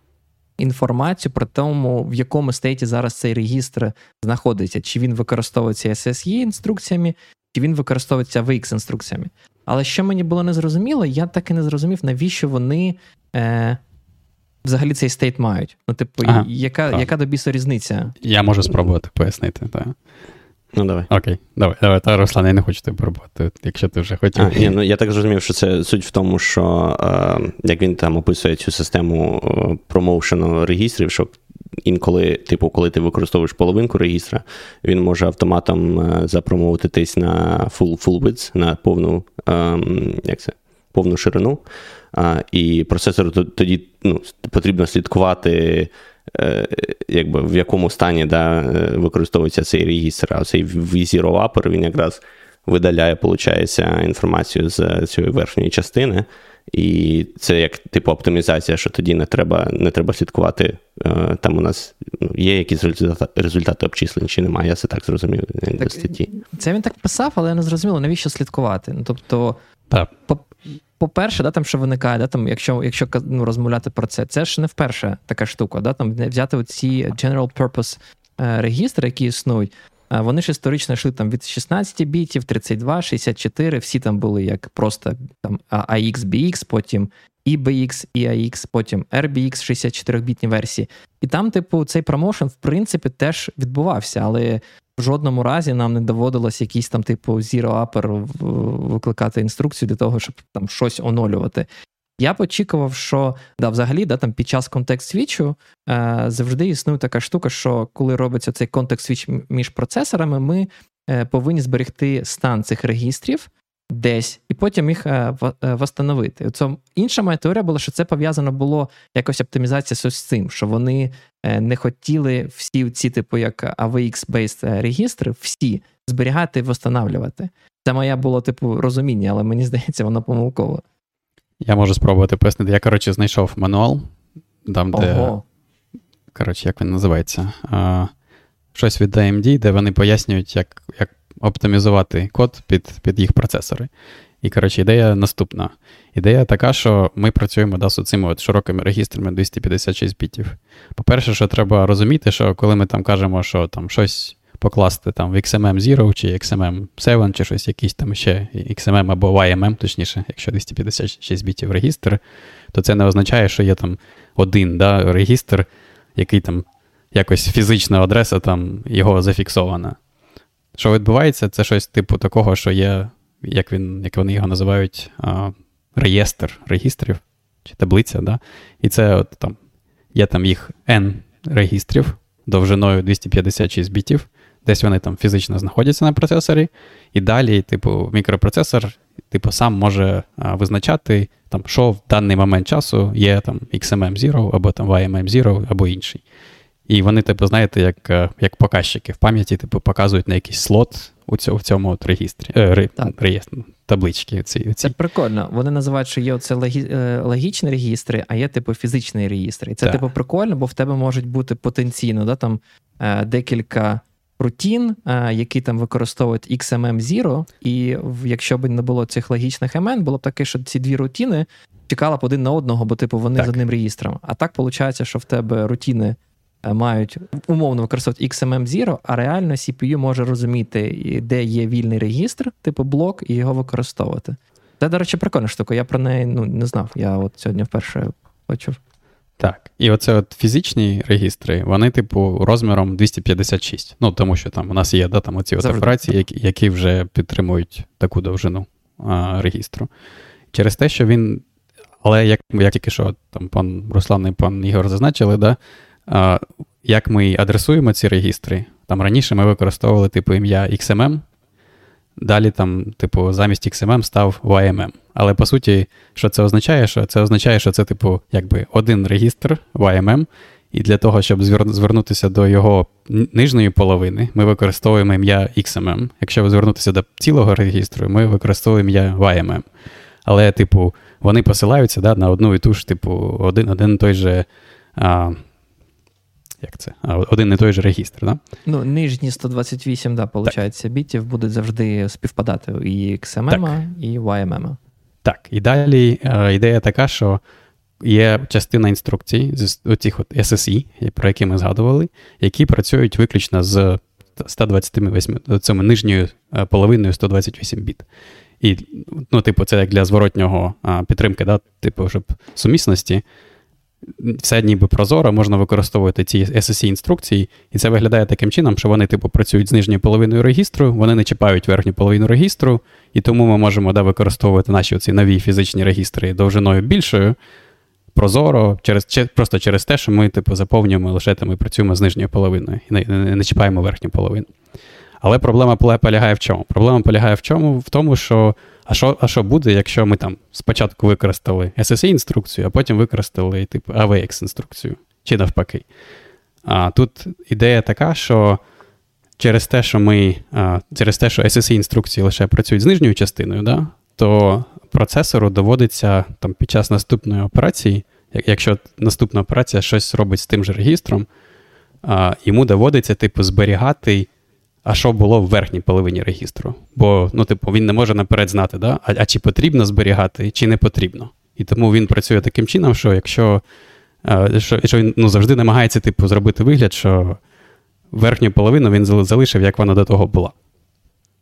інформацію про тому, в якому стейті зараз цей регістр знаходиться, чи він використовується SSE інструкціями, чи він використовується VX інструкціями. Але що мені було незрозуміло, я так і не зрозумів, навіщо вони е, взагалі цей стейт мають. Ну, типу, ага, яка яка до бісу різниця? Я можу спробувати пояснити. так. Ну, давай. Окей, давай, давай. Та Руслан, я не хочу тебе пробувати, якщо ти вже хотів. А, ні, ну Я так зрозумів, що це суть в тому, що е, як він там описує цю систему е, промоушену регістрів, що інколи, типу, коли ти використовуєш половинку регістра, він може автоматом е, запромовитись на full full width, на повну е, як це, повну ширину. А, І процесору тоді ну, потрібно слідкувати. Е, якби в якому стані да, е, використовується цей регістр, а цей Zero Upper, він якраз видаляє, виходить, інформацію з цієї верхньої частини. І це як типу оптимізація, що тоді не треба не треба слідкувати. Е, там у нас ну, є якісь результати результати обчислень, чи немає, я це так зрозумів так, статті. Це він так писав, але я не зрозуміло, навіщо слідкувати. Ну, Тобто, так. По-перше, да, там що виникає, да, там, якщо якщо ну, розмовляти про це, це ж не вперше така штука. Да, там Взяти ці general purpose е, регістри, які існують, вони ж історично йшли там від 16 бітів, 32, 64, всі там були як просто там AX, потім EBX, EAX, потім RBX 64-бітні версії. І там, типу, цей промоушен, в принципі, теж відбувався, але в жодному разі нам не доводилось якийсь там, типу, Zero Upper викликати інструкцію для того, щоб там щось оновлювати. Я б очікував, що да, взагалі, да, там під час контекст свічу е, завжди існує така штука, що коли робиться цей контекст свіч між процесорами, ми е, повинні зберегти стан цих регістрів десь, і потім їх е, е, восстановити. Це інша моя теорія була, що це пов'язано було якось оптимізація з цим, що вони е, не хотіли всі ці, типу, як AVX-based регістри, всі зберігати і встановлювати. Це моє було, типу, розуміння, але мені здається, воно помилково. Я можу спробувати пояснити. Я, коротше, знайшов мануал, там, де. Ого. Коротше, як він називається? А, Щось від AMD, де вони пояснюють, як як оптимізувати код під під їх процесори. І, коротше, ідея наступна. Ідея така, що ми працюємо да, з цими от широкими регістрами 256 бітів. По-перше, що треба розуміти, що коли ми там кажемо, що там щось покласти там в XMM 0 чи XMM 7, чи щось якийсь там ще XMM або YMM, точніше, якщо 256 бітів регістр, то це не означає, що є там один да, регістр, який там якось фізична адреса там його зафіксована. Що відбувається, це щось типу такого, що є, як він, як вони його називають, а, реєстр регістрів чи таблиця. да? І це от там є там їх N регістрів довжиною 256 бітів. Десь вони там фізично знаходяться на процесорі, і далі, типу, мікропроцесор, типу, сам може а, визначати, там, що в даний момент часу є там XMM 0 або там YMM 0 або інший. І вони, типу, знаєте, як е, як показчики в пам'яті, типу, показують на якийсь слот у цьому в цьому от регістрі, е, ре, реєстр, таблички. Ці, ці. Це прикольно. Вони називають, що є оце логі, е, логічні регістри, а є типу фізичні регістри. І це, так. типу, прикольно, бо в тебе можуть бути потенційно да, там, е, декілька рутін, які там використовують XMM0, і якщо б не було цих логічних імен, було б таке, що ці дві рутіни чекали б один на одного, бо типу вони так. з одним реєстром. А так виходить, що в тебе рутіни. Е, мають умовно використовувати XMM0, а реально CPU може розуміти, де є вільний регістр, типу блок, і його використовувати. Це, до речі, прикольна штука. Я про неї ну, не знав. Я от сьогодні вперше почув. Так, і оце от фізичні регістри, вони, типу, розміром 256. Ну, тому що там у нас є да, там оці от операції, які які вже підтримують таку довжину а, регістру. Через те, що він. Але як як тільки що там пан Руслан і пан Ігор зазначили, да, як ми адресуємо ці регістри? Там раніше ми використовували типу ім'я XMM, далі там, типу, замість XMM став YMM. Але по суті, що це означає? Що Це означає, що це, типу, якби один регістр YMM, І для того, щоб звернутися до його нижньої половини, ми використовуємо ім'я XMM. Якщо звернутися до цілого регістру, ми використовуємо ім'я YMM. Але, типу, вони посилаються да, на одну і ту ж, типу, один один той же. А, як це? Один і той же регістр, да? Ну, нижні 128, да, виходить, бітів будуть завжди співпадати і XMM, так. і YMM. Так, і далі е, ідея така, що є частина інструкцій з оцих от SSE, про які ми згадували, які працюють виключно з 128 цими нижньою е, половиною 128 біт. І, ну, типу, це як для зворотнього підтримки, да? типу, щоб сумісності. Все ніби прозоро, можна використовувати ці SSE інструкції, і це виглядає таким чином, що вони, типу, працюють з нижньою половиною регістру, вони не чіпають верхню половину регістру, і тому ми можемо да, використовувати наші оці нові фізичні регістри довжиною більшою, прозоро, через, просто через те, що ми, типу, заповнюємо лише ми працюємо з нижньою половиною і не, не, не чіпаємо верхню половину. Але проблема полягає в чому? Проблема полягає в чому? В тому, що а що а що буде, якщо ми там спочатку використали SSE-інструкцію, а потім використали типу, AVX-інструкцію, чи навпаки. А Тут ідея така, що через те, що ми, а, через те, що SSE-інструкції лише працюють з нижньою частиною, да, то процесору доводиться там під час наступної операції, якщо наступна операція щось робить з тим же регістром, а, йому доводиться типу, зберігати а що було в верхній половині регістру. Бо, ну, типу, він не може наперед знати, да? а, а чи потрібно зберігати, чи не потрібно. І тому він працює таким чином, що якщо що, що він ну, завжди намагається типу, зробити вигляд, що верхню половину він залишив, як вона до того була.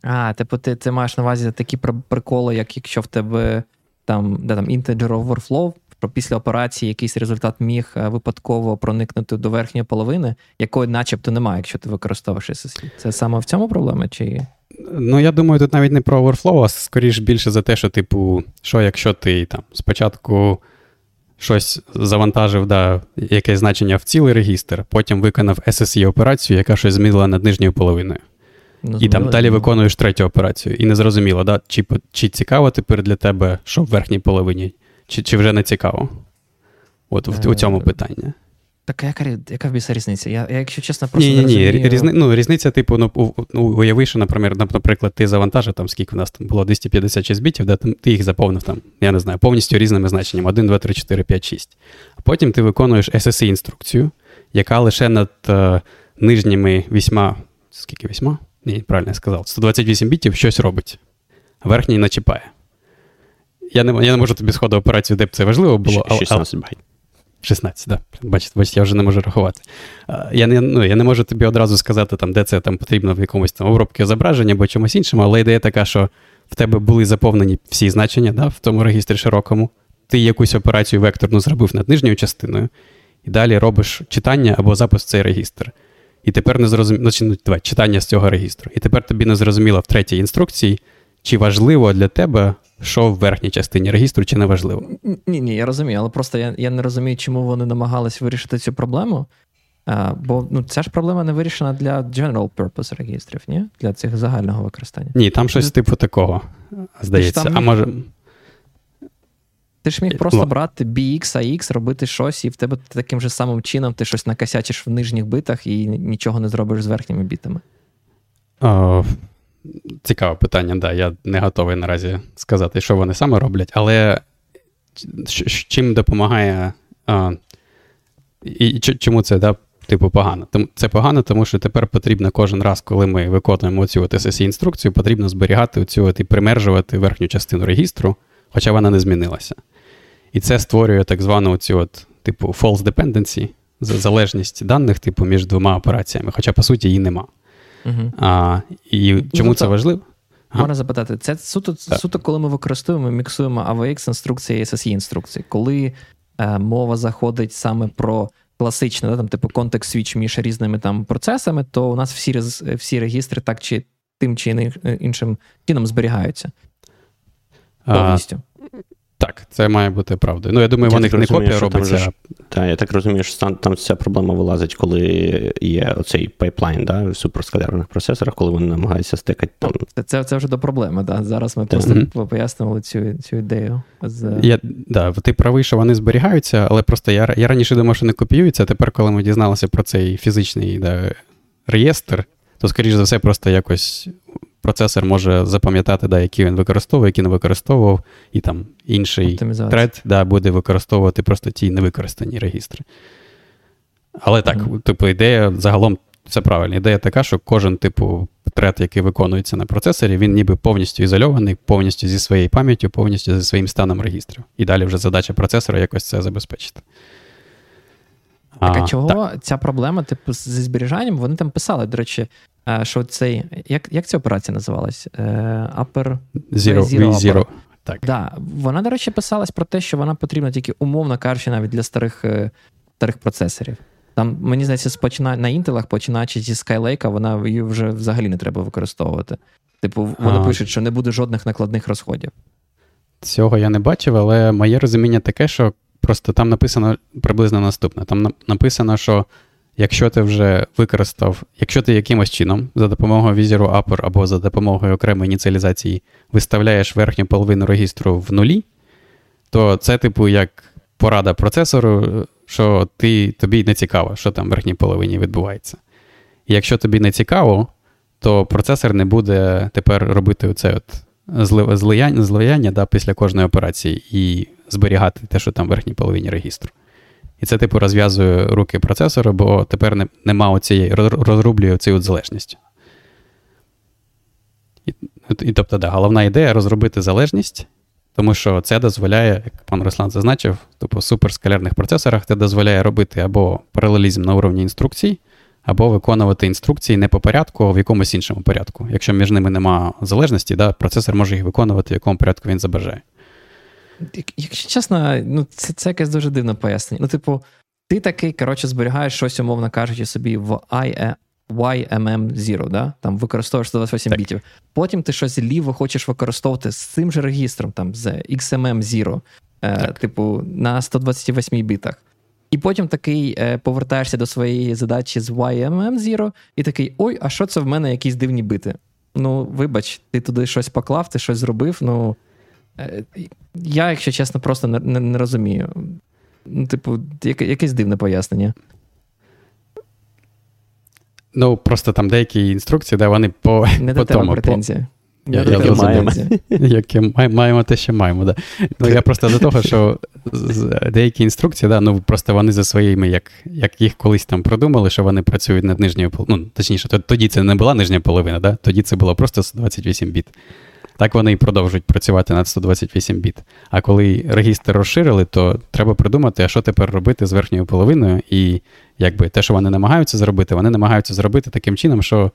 А, типу, ти ти маєш на увазі такі приколи, як якщо в тебе там де там integer overflow, після операції якийсь результат міг е, випадково проникнути до верхньої половини, якої начебто немає, якщо ти використовуєш SSL. Це саме в цьому проблема? чи... Ну, я думаю, тут навіть не про overflow, а скоріш більше за те, що, типу, що якщо ти там спочатку щось завантажив, да, якесь значення в цілий регістр, потім виконав SSE операцію, яка щось змінила над нижньою половиною. Ну, і там далі виконуєш третю операцію. І не зрозуміло, да, чи чи цікаво тепер для тебе, що в верхній половині, чи чи вже не цікаво? От в, у цьому е, питання. Так яка яка в біса різниця? Я, я, якщо чесно, просто. Ні, ні, ні. Різни, ну, різниця, типу, ну, ну уяви, що, наприклад, ти завантажив, там, скільки в нас там було 256 бітів, да, ти їх заповнив там, я не знаю, повністю різними значеннями: 1, 2, 3, 4, 5, 6. А потім ти виконуєш SSE інструкцію, яка лише над е, нижніми вісьма. Скільки вісьма? Ні, правильно я сказав. 128 бітів щось робить. Верхній начіпає. Я не я не можу тобі сходу операцію, де б це важливо було. 16 байт. 16, так. Да. Бачите, бачите, я вже не можу рахувати. Я не ну, я не можу тобі одразу сказати, там, де це там потрібно в якомусь там обробці зображення або чомусь іншому, але ідея така, що в тебе були заповнені всі значення да, в тому регістрі широкому. Ти якусь операцію векторну зробив над нижньою частиною, і далі робиш читання або запис в цей регістр. І тепер не зрозуміло, ну, давай, читання з цього регістру. І тепер тобі не зрозуміло в третій інструкції, чи важливо для тебе що в верхній частині регістру, чи не важливо? Ні, ні, я розумію, але просто я я не розумію, чому вони намагались вирішити цю проблему. А, Бо ну, ця ж проблема не вирішена для general purpose регістрів, ні? Для цих загального використання. Ні, там щось типу такого, здається. А може. Ти ж міг просто брати BX, AX, робити щось, і в тебе таким же самим чином ти щось накосячиш в нижніх битах і нічого не зробиш з верхніми бітами. Цікаве питання, да. Я не готовий наразі сказати, що вони саме роблять, але чим допомагає. А, І чому це да, типу погано? Це погано, тому що тепер потрібно кожен раз, коли ми виконуємо цю ssc інструкцію, потрібно зберігати цю і примержувати верхню частину регістру, хоча вона не змінилася. І це створює так звану цю от, типу false dependency, залежність даних типу, між двома операціями, хоча по суті її нема. Угу. А, І чому ну, це важливо? Можна запитати, це суто, суто, коли ми використовуємо, міксуємо AVX інструкції і SSE інструкції, коли е, мова заходить саме про класичне, да, там, типу контекст свіч між різними там процесами, то у нас всі всі регістри так чи тим чи іншим чином зберігаються. Повністю. Так, це має бути правдою. Ну, я думаю, вони не копія робиться. Так, я так розумію, що там, там ця проблема вилазить, коли є оцей пайплайн да, в суперскалярних процесорах, коли вони намагаються стикати там. Це це вже до проблеми, да. Зараз ми просто mm-hmm. пояснювали цю цю ідею. З... Я, да, Ти правий, що вони зберігаються, але просто я я раніше думав, що не копіюються, а тепер, коли ми дізналися про цей фізичний да, реєстр, то, скоріш за все, просто якось процесор може запам'ятати, да, які він використовує, які не використовував, і там інший тред да, буде використовувати просто ті невикористані регістри. Але так, mm-hmm. типу, ідея загалом це правильна. Ідея така, що кожен типу тред, який виконується на процесорі, він ніби повністю ізольований, повністю зі своєю пам'яттю, повністю зі своїм станом регістрів. І далі вже задача процесора якось це забезпечити. Так, а, чого так. ця проблема, типу, зі зберіганням? Вони там писали, до речі, що цей. Як як ця операція називалась? Е, upper Zero. Zero, Zero. Так. Да. Вона, до речі, писалась про те, що вона потрібна тільки умовно кажучи, навіть для старих е, старих процесорів. Там, мені здається, спочина... на інтелах, починаючи зі Skylake, вона її вже взагалі не треба використовувати. Типу, вони пишуть, що не буде жодних накладних розходів. Цього я не бачив, але моє розуміння таке, що Просто там написано приблизно наступне. Там написано, що якщо ти вже використав, якщо ти якимось чином за допомогою візіру Upper або за допомогою окремої ініціалізації виставляєш верхню половину регістру в нулі, то це, типу, як порада процесору, що ти, тобі не цікаво, що там в верхній половині відбувається. І якщо тобі не цікаво, то процесор не буде тепер робити оце от злияння, злияння да, після кожної операції і зберігати те, що там в верхній половині регістру. І це, типу, розв'язує руки процесора, бо тепер не, нема оцієї, розрублює цю от залежність. І, і тобто, да, головна ідея розробити залежність, тому що це дозволяє, як пан Руслан зазначив, типу, в суперскалярних процесорах це дозволяє робити або паралелізм на уровні інструкцій, або виконувати інструкції не по порядку, а в якомусь іншому порядку. Якщо між ними немає залежності, да, процесор може їх виконувати, в якому порядку він забажає. Якщо чесно, ну це це якесь дуже дивне пояснення. Ну, типу, ти такий, коротше, зберігаєш щось, умовно кажучи, собі в IE, YMM0, да? там використовуєш 128 так. бітів. Потім ти щось ліво хочеш використовувати з цим же регістром, там, з XMM0, е, типу, на 128 бітах. І потім такий е, повертаєшся до своєї задачі з YMM0 і такий: ой, а що це в мене якісь дивні бити? Ну, вибач, ти туди щось поклав, ти щось зробив. Ну, я, якщо чесно, просто не, не, не розумію. Ну, Типу, яке, якесь дивне пояснення. Ну, просто там деякі інструкції, де вони по. Не по до тому, претензії. По... Я, я, маємо. Яке маємо те, що маємо. Да. Ну, Я просто до того, що деякі інструкції, да, ну просто вони за своїми, як як їх колись там продумали, що вони працюють над нижньою половиною. Ну, точніше, тоді це не була нижня половина, да? тоді це було просто 128 біт. Так вони і продовжують працювати над 128 біт. А коли регістр розширили, то треба придумати, а що тепер робити з верхньою половиною. І якби те, що вони намагаються зробити, вони намагаються зробити таким чином, що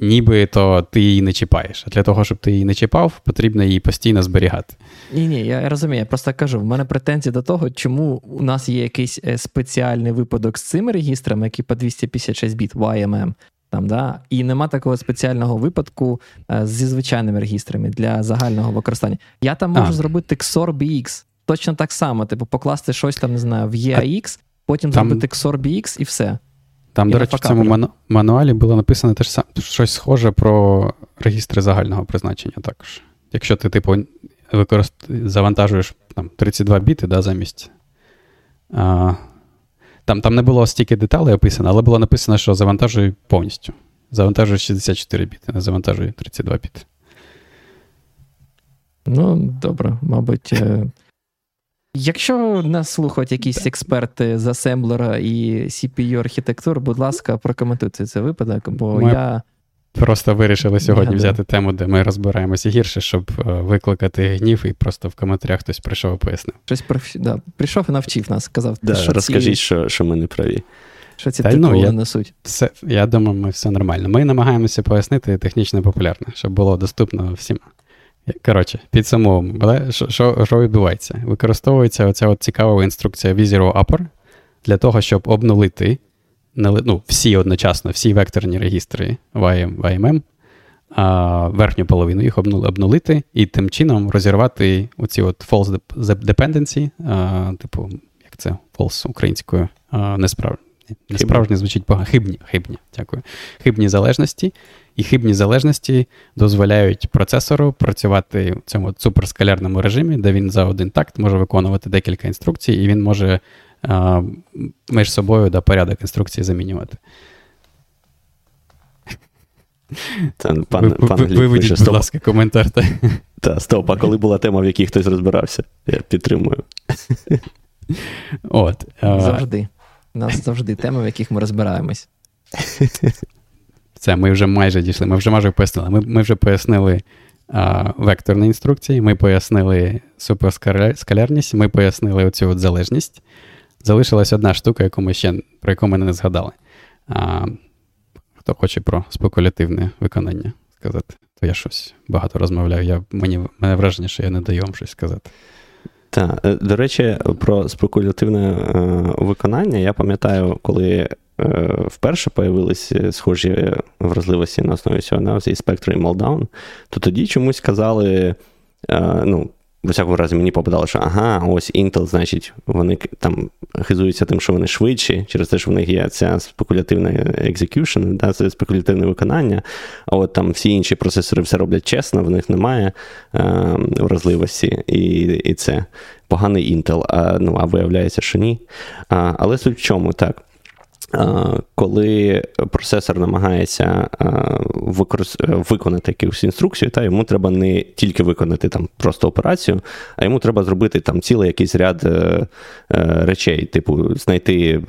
ніби то ти її не чіпаєш. А для того, щоб ти її не чіпав, потрібно її постійно зберігати. Ні, ні, я розумію. Я просто кажу: в мене претензії до того, чому у нас є якийсь е, спеціальний випадок з цими регістрами, які по 256 біт YMM. Там, да? І нема такого спеціального випадку е, зі звичайними регістрами для загального використання. Я там можу а. зробити XOR BX. Точно так само, типу, покласти щось там, не знаю, в EAX, потім там... зробити XOR BX і все. Там, і до речі, в цьому ману... мануалі було написано теж сам... щось схоже про регістри загального призначення також. Якщо ти, типу, використ... завантажуєш там, 32 біти да, замість. А... Там там не було стільки деталей описано, але було написано, що завантажує повністю. Завантажує 64 біти, не завантажує 32 біти. Ну, добре, мабуть. Е, якщо нас слухають якісь експерти з асемблера і CPU архітектур, будь ласка, прокоментуйте цей випадок, бо Ми... я. Просто вирішили сьогодні я, взяти да. тему, де ми розбираємося гірше, щоб е, викликати гнів, і просто в коментарях хтось прийшов і пояснив. Щось да, прийшов і навчив нас, сказав, да, що розкажіть, ці... що що ми не праві. Що ці титули ну, я, несуть. Це, я думаю, ми все нормально. Ми намагаємося пояснити технічно популярне, щоб було доступно всім. Коротше, підсумовуємо, що, що, що відбувається? Використовується оця от цікава інструкція Vizero Upper для того, щоб обнулити ну, всі одночасно, всі векторні регістри YM, YMM а, верхню половину їх обнулити і тим чином розірвати оці от false dependency, а, типу, як це false українською, несправжні. Несправжні звучить погано. Хибні, хибні, дякую. Хибні залежності. І хибні залежності дозволяють процесору працювати в цьому суперскалярному режимі, де він за один такт може виконувати декілька інструкцій, і він може а, між собою да, порядок інструкцій замінювати. Та, пан, ви, пан Виведіть, будь стоп. ласка, коментар. Та. та, стоп, а коли була тема, в якій хтось розбирався, я підтримую. От, Завжди. У нас завжди теми, в яких ми розбираємось. Це ми вже майже дійшли, ми вже майже пояснили. Ми ми вже пояснили а, векторні інструкції, ми пояснили суперскалярність, ми пояснили оцю от залежність. Залишилась одна штука, яку ми ще, про яку ми не згадали. А, Хто хоче про спекулятивне виконання сказати, то я щось багато розмовляю. Я, Мені мене враження, що я не даю вам щось сказати. Так, е, до речі, про спекулятивне е, виконання я пам'ятаю, коли е, вперше появилися схожі вразливості на основі цього на цей Spectre і Meltdown, то тоді чомусь казали, е, ну, в усякому разі мені попадало, що ага, ось Intel, значить, вони там хизуються тим, що вони швидші, через те, що в них є ця спекулятивна execution, да, це спекулятивне виконання. А от там всі інші процесори все роблять чесно, в них немає е, вразливості, і і це поганий Intel, а ну, а виявляється, що ні. А, Але суть в чому так? Коли процесор намагається виконати якусь інструкцію, та йому треба не тільки виконати там просто операцію, а йому треба зробити там цілий якийсь ряд е, е, речей, типу знайти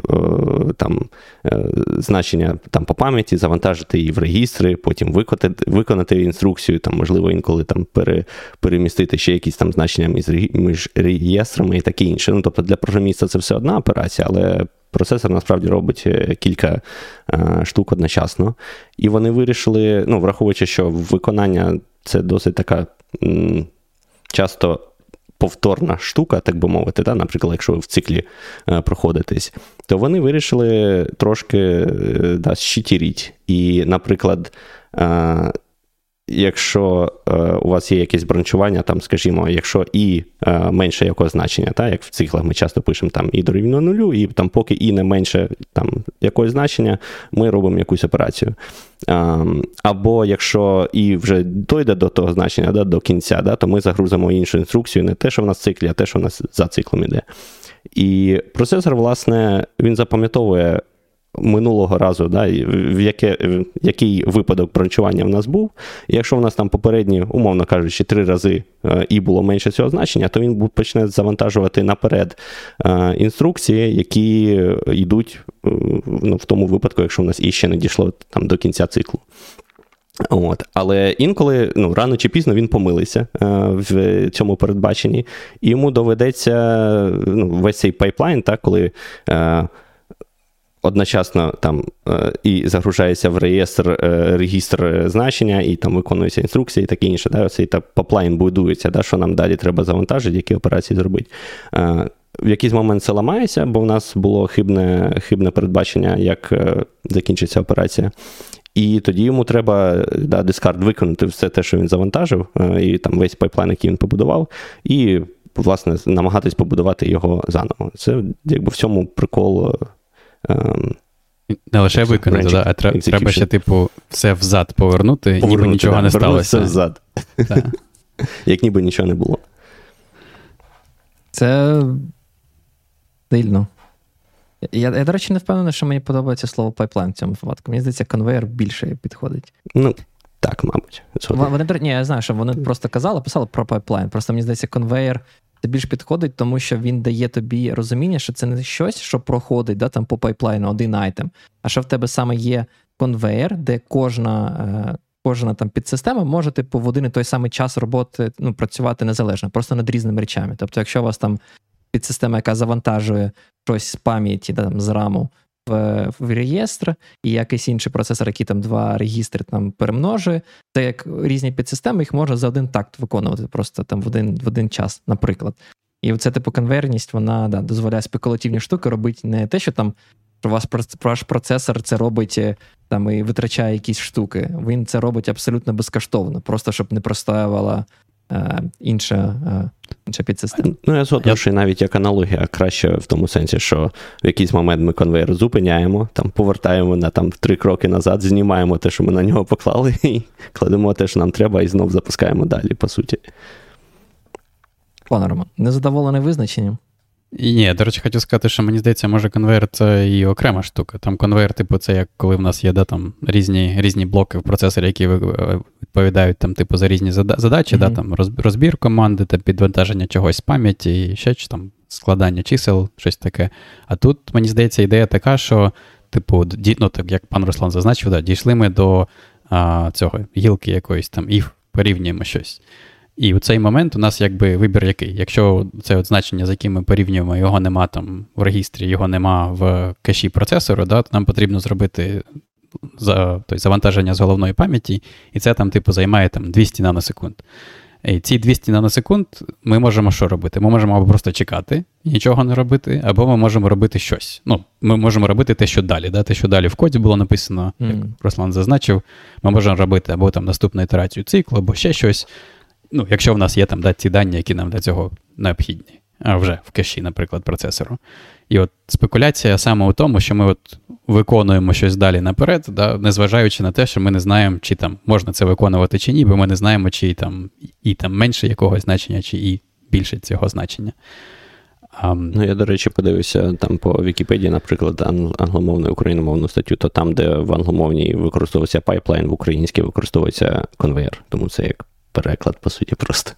там е, значення там по пам'яті, завантажити її в регістри, потім виконати виконати інструкцію, там, можливо, інколи там пере, перемістити ще якісь там значення між реєстрами і таке інше. Ну, Тобто для програміста це все одна операція, але процесор насправді робить е, кілька е, штук одночасно. І вони вирішили, ну, враховуючи, що виконання це досить така часто. Повторна штука, так би мовити, да? наприклад, якщо ви в циклі е, проходитесь, то вони вирішили трошки да, щитіріть. І, наприклад, якщо е, у вас є якесь бранчування, там, скажімо, якщо і е, менше якого значення, так, як в циклах ми часто пишемо там і дорівнює нулю, і там, поки і не менше там, якогось значення, ми робимо якусь операцію. Е, або якщо і вже дойде до того значення, да, до кінця, да, то ми загрузимо іншу інструкцію, не те, що в нас в циклі, а те, що в нас за циклом іде. І процесор, власне, він запам'ятовує минулого разу, да, в яке, який випадок брончування в нас був. І якщо в нас там попередні, умовно кажучи, три рази е, і було менше цього значення, то він почне завантажувати наперед е, інструкції, які йдуть е, ну, в тому випадку, якщо в нас іще не дійшло там до кінця циклу. От. Але інколи ну, рано чи пізно він помилився е, в цьому передбаченні, і йому доведеться ну, весь цей пайплайн, так, коли. Е, одночасно там е, і загружається в реєстр е, регістр значення, і там виконуються інструкції і таке інше. Да? Так поплайн будується, да? що нам далі треба завантажити, які операції зробити. Е, в якийсь момент це ламається, бо в нас було хибне хибне передбачення, як закінчиться операція. І тоді йому треба да, дискард виконати все те, що він завантажив, і там весь пайплайн, який він побудував, і, власне, намагатись побудувати його заново. Це якби в цьому прикол не лише виконати, да, а треба, треба ще, типу, все взад повернути, повернути ніби нічого да, не сталося. Все взад. Як ніби нічого не було. Це дивно. Я, я, до речі, не впевнений, що мені подобається слово пайплайн в цьому випадку. Мені здається, конвейер більше підходить. Ну, так, мабуть. Вони, Ні, я знаю, що вони просто казали, писали про пайплайн. Просто мені здається, конвейер це більш підходить, тому що він дає тобі розуміння, що це не щось, що проходить да, там по пайплайну один item, а що в тебе саме є конвейер, де кожна е, кожна там підсистема може типу, в один і той самий час роботи ну, працювати незалежно, просто над різними речами. Тобто, якщо у вас там підсистема, яка завантажує щось з пам'яті да, там, з раму в, в реєстр, і якийсь інший процесор, який там два регістри там перемножує, це як різні підсистеми, їх можна за один такт виконувати, просто там в один в один час, наприклад. І це типу конверність, вона да, дозволяє спекулятивні штуки робити не те, що там ваш, ваш процесор це робить е, там і витрачає якісь штуки. Він це робить абсолютно безкоштовно, просто щоб не простоювала інша е, інша підсистема. Ну, я згодом, що навіть як аналогія краще в тому сенсі, що в якийсь момент ми конвейер зупиняємо, там повертаємо на там три кроки назад, знімаємо те, що ми на нього поклали, і кладемо те, що нам треба, і знов запускаємо далі, по суті. Пане Роман, незадоволений визначенням? І Ні, до речі, хотів сказати, що мені здається, може конвейер це і окрема штука. Там конвейер, типу, це як коли в нас є да, там різні різні блоки в процесорі, які відповідають там, типу, за різні задачі, mm-hmm. да, там розбір команди, там, підвантаження чогось з пам'яті, ще там складання чисел, щось таке. А тут, мені здається, ідея така, що, типу, ну, так як пан Руслан зазначив, да, дійшли ми до а, цього гілки якоїсь там, і порівнюємо щось. І в цей момент у нас якби вибір який. Якщо це от значення, з яким ми порівнюємо, його нема там в регістрі, його нема в кеші процесору, да, то нам потрібно зробити за, тобто, завантаження з головної пам'яті, і це там, типу, займає там 200 наносекунд. І ці 200 наносекунд ми можемо що робити? Ми можемо або просто чекати, нічого не робити, або ми можемо робити щось. Ну, Ми можемо робити те, що далі. Да? Те, що далі в коді було написано, як Руслан зазначив, ми можемо робити або там наступну ітерацію циклу, або ще щось ну, якщо в нас є там да, ті дані, які нам для цього необхідні, а вже в кеші, наприклад, процесору. І от спекуляція саме у тому, що ми от виконуємо щось далі наперед, да, незважаючи на те, що ми не знаємо, чи там можна це виконувати чи ні, бо ми не знаємо, чи там і там менше якогось значення, чи і більше цього значення. Um, ну, я, до речі, подивився там по Вікіпедії, наприклад, англомовну і україномовну статтю, то там, де в англомовній використовується пайплайн, в українській використовується конвейер. Тому це як переклад, по суті, просто.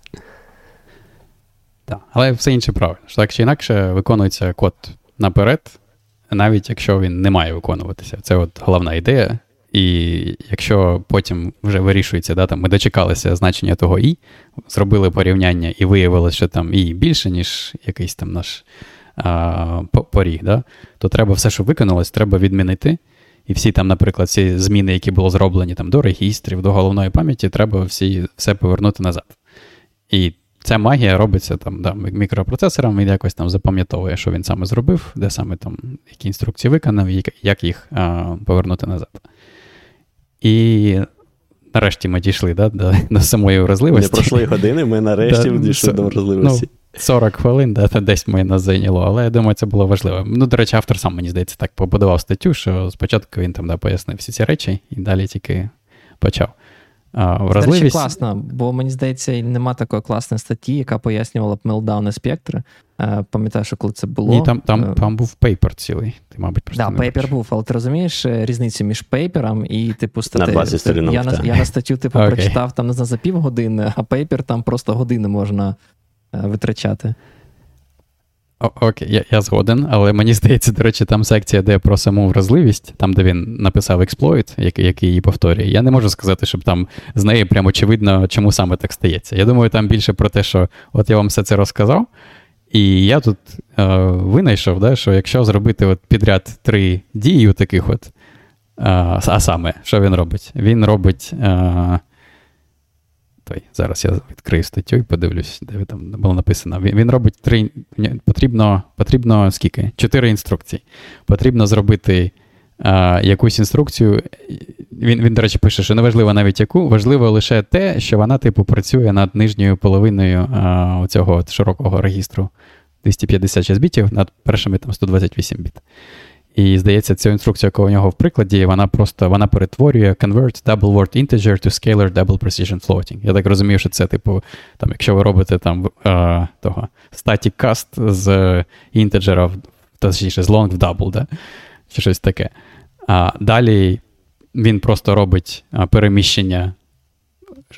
Так, але все інше правильно. Так чи інакше виконується код наперед, навіть якщо він не має виконуватися. Це от головна ідея. І якщо потім вже вирішується, да, там ми дочекалися значення того і, зробили порівняння і виявилося, що там і більше, ніж якийсь там наш а, поріг, да, то треба все, що виконалось, треба відмінити. І всі там, наприклад, ці зміни, які були зроблені там до регістрів, до головної пам'яті, треба всі все повернути назад. І ця магія робиться там да, мікропроцесором, він якось там запам'ятовує, що він саме зробив, де саме там які інструкції виконав, і як їх а, повернути назад. І нарешті ми дійшли да, до, до самої вразливості. Не пройшли години, ми нарешті да, дійшли до вразливості. Ну, 40 хвилин, да, десь ми нас зайняло, але я думаю, це було важливо. Ну, до речі, автор сам, мені здається, так побудував статтю, що спочатку він там да, пояснив всі ці речі, і далі тільки почав. А, вразливість... Це класно, бо мені здається, нема такої класної статті, яка пояснювала б Meltdown і Spectre. Пам'ятаю, що коли це було. Ні, там там, е, там був пейпер цілий. Ти, мабуть, просто. Так, да, paper був, але ти розумієш е, різницю між paper -ом і типу статтею? На сторінок, я, на, я на статтю типу, okay. прочитав там не знаю, за півгодини, а paper там просто години можна витрачати. Окей, я я згоден, але мені здається, до речі, там секція, де про саму вразливість, там, де він написав експлойт, який, який її повторює. Я не можу сказати, щоб там з неї прямо очевидно, чому саме так стається. Я думаю, там більше про те, що от я вам все це розказав, і я тут е, винайшов, да, що якщо зробити от підряд три дії таких от, е, а саме, що він робить? Він робить. Е, той. Зараз я відкрию статтю і подивлюсь, де там було написано. Він він робить три. Потрібно потрібно скільки? Чотири інструкції. Потрібно зробити а, якусь інструкцію. Він, він, до речі, пише, що неважливо навіть яку, важливо лише те, що вона, типу, працює над нижньою половиною а, цього широкого регістру 256 бітів, над першими там 128 біт. І здається, ця інструкція, яка у нього в прикладі, вона просто вона перетворює convert double word integer to scalar double precision floating. Я так розумію, що це, типу, там, якщо ви робите там uh, того static cast з integer, точніше, з long в double, да? чи щось таке. А далі він просто робить переміщення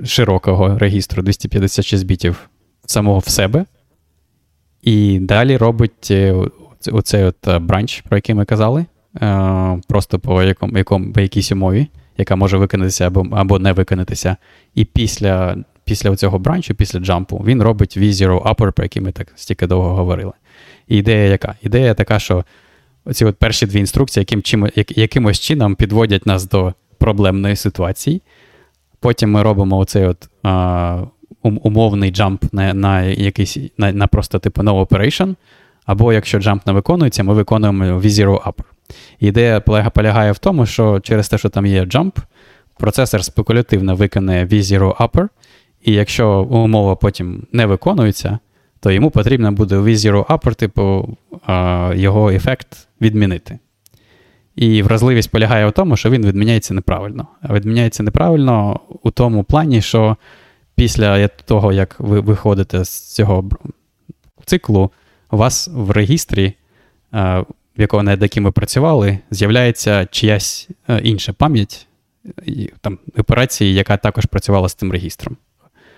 широкого регістру 256 бітів самого в себе. І далі робить е, оцей от е, бранч, про який ми казали, е, просто по якому, якому, по якійсь умові, яка може виконатися або або не виконатися. І після після цього бранчу, після джампу, він робить V0 upper, про який ми так стільки довго говорили. І ідея яка? Ідея така, що оці от перші дві інструкції, яким чим, як, якимось чином підводять нас до проблемної ситуації. Потім ми робимо оцей от а, умовний джамп на на якийсь на, на просто типу no operation, або якщо джамп не виконується, ми виконуємо V0 upper. Ідея полягає в тому, що через те, що там є jump, процесор спекулятивно виконає V0 upper, і якщо умова потім не виконується, то йому потрібно буде V0 upper, типу, його ефект відмінити. І вразливість полягає в тому, що він відміняється неправильно. А відміняється неправильно у тому плані, що після того, як ви виходите з цього циклу, у вас в регістрі, в якого над яким ви працювали, з'являється чиясь е, інша пам'ять там, операції, яка також працювала з тим регістром.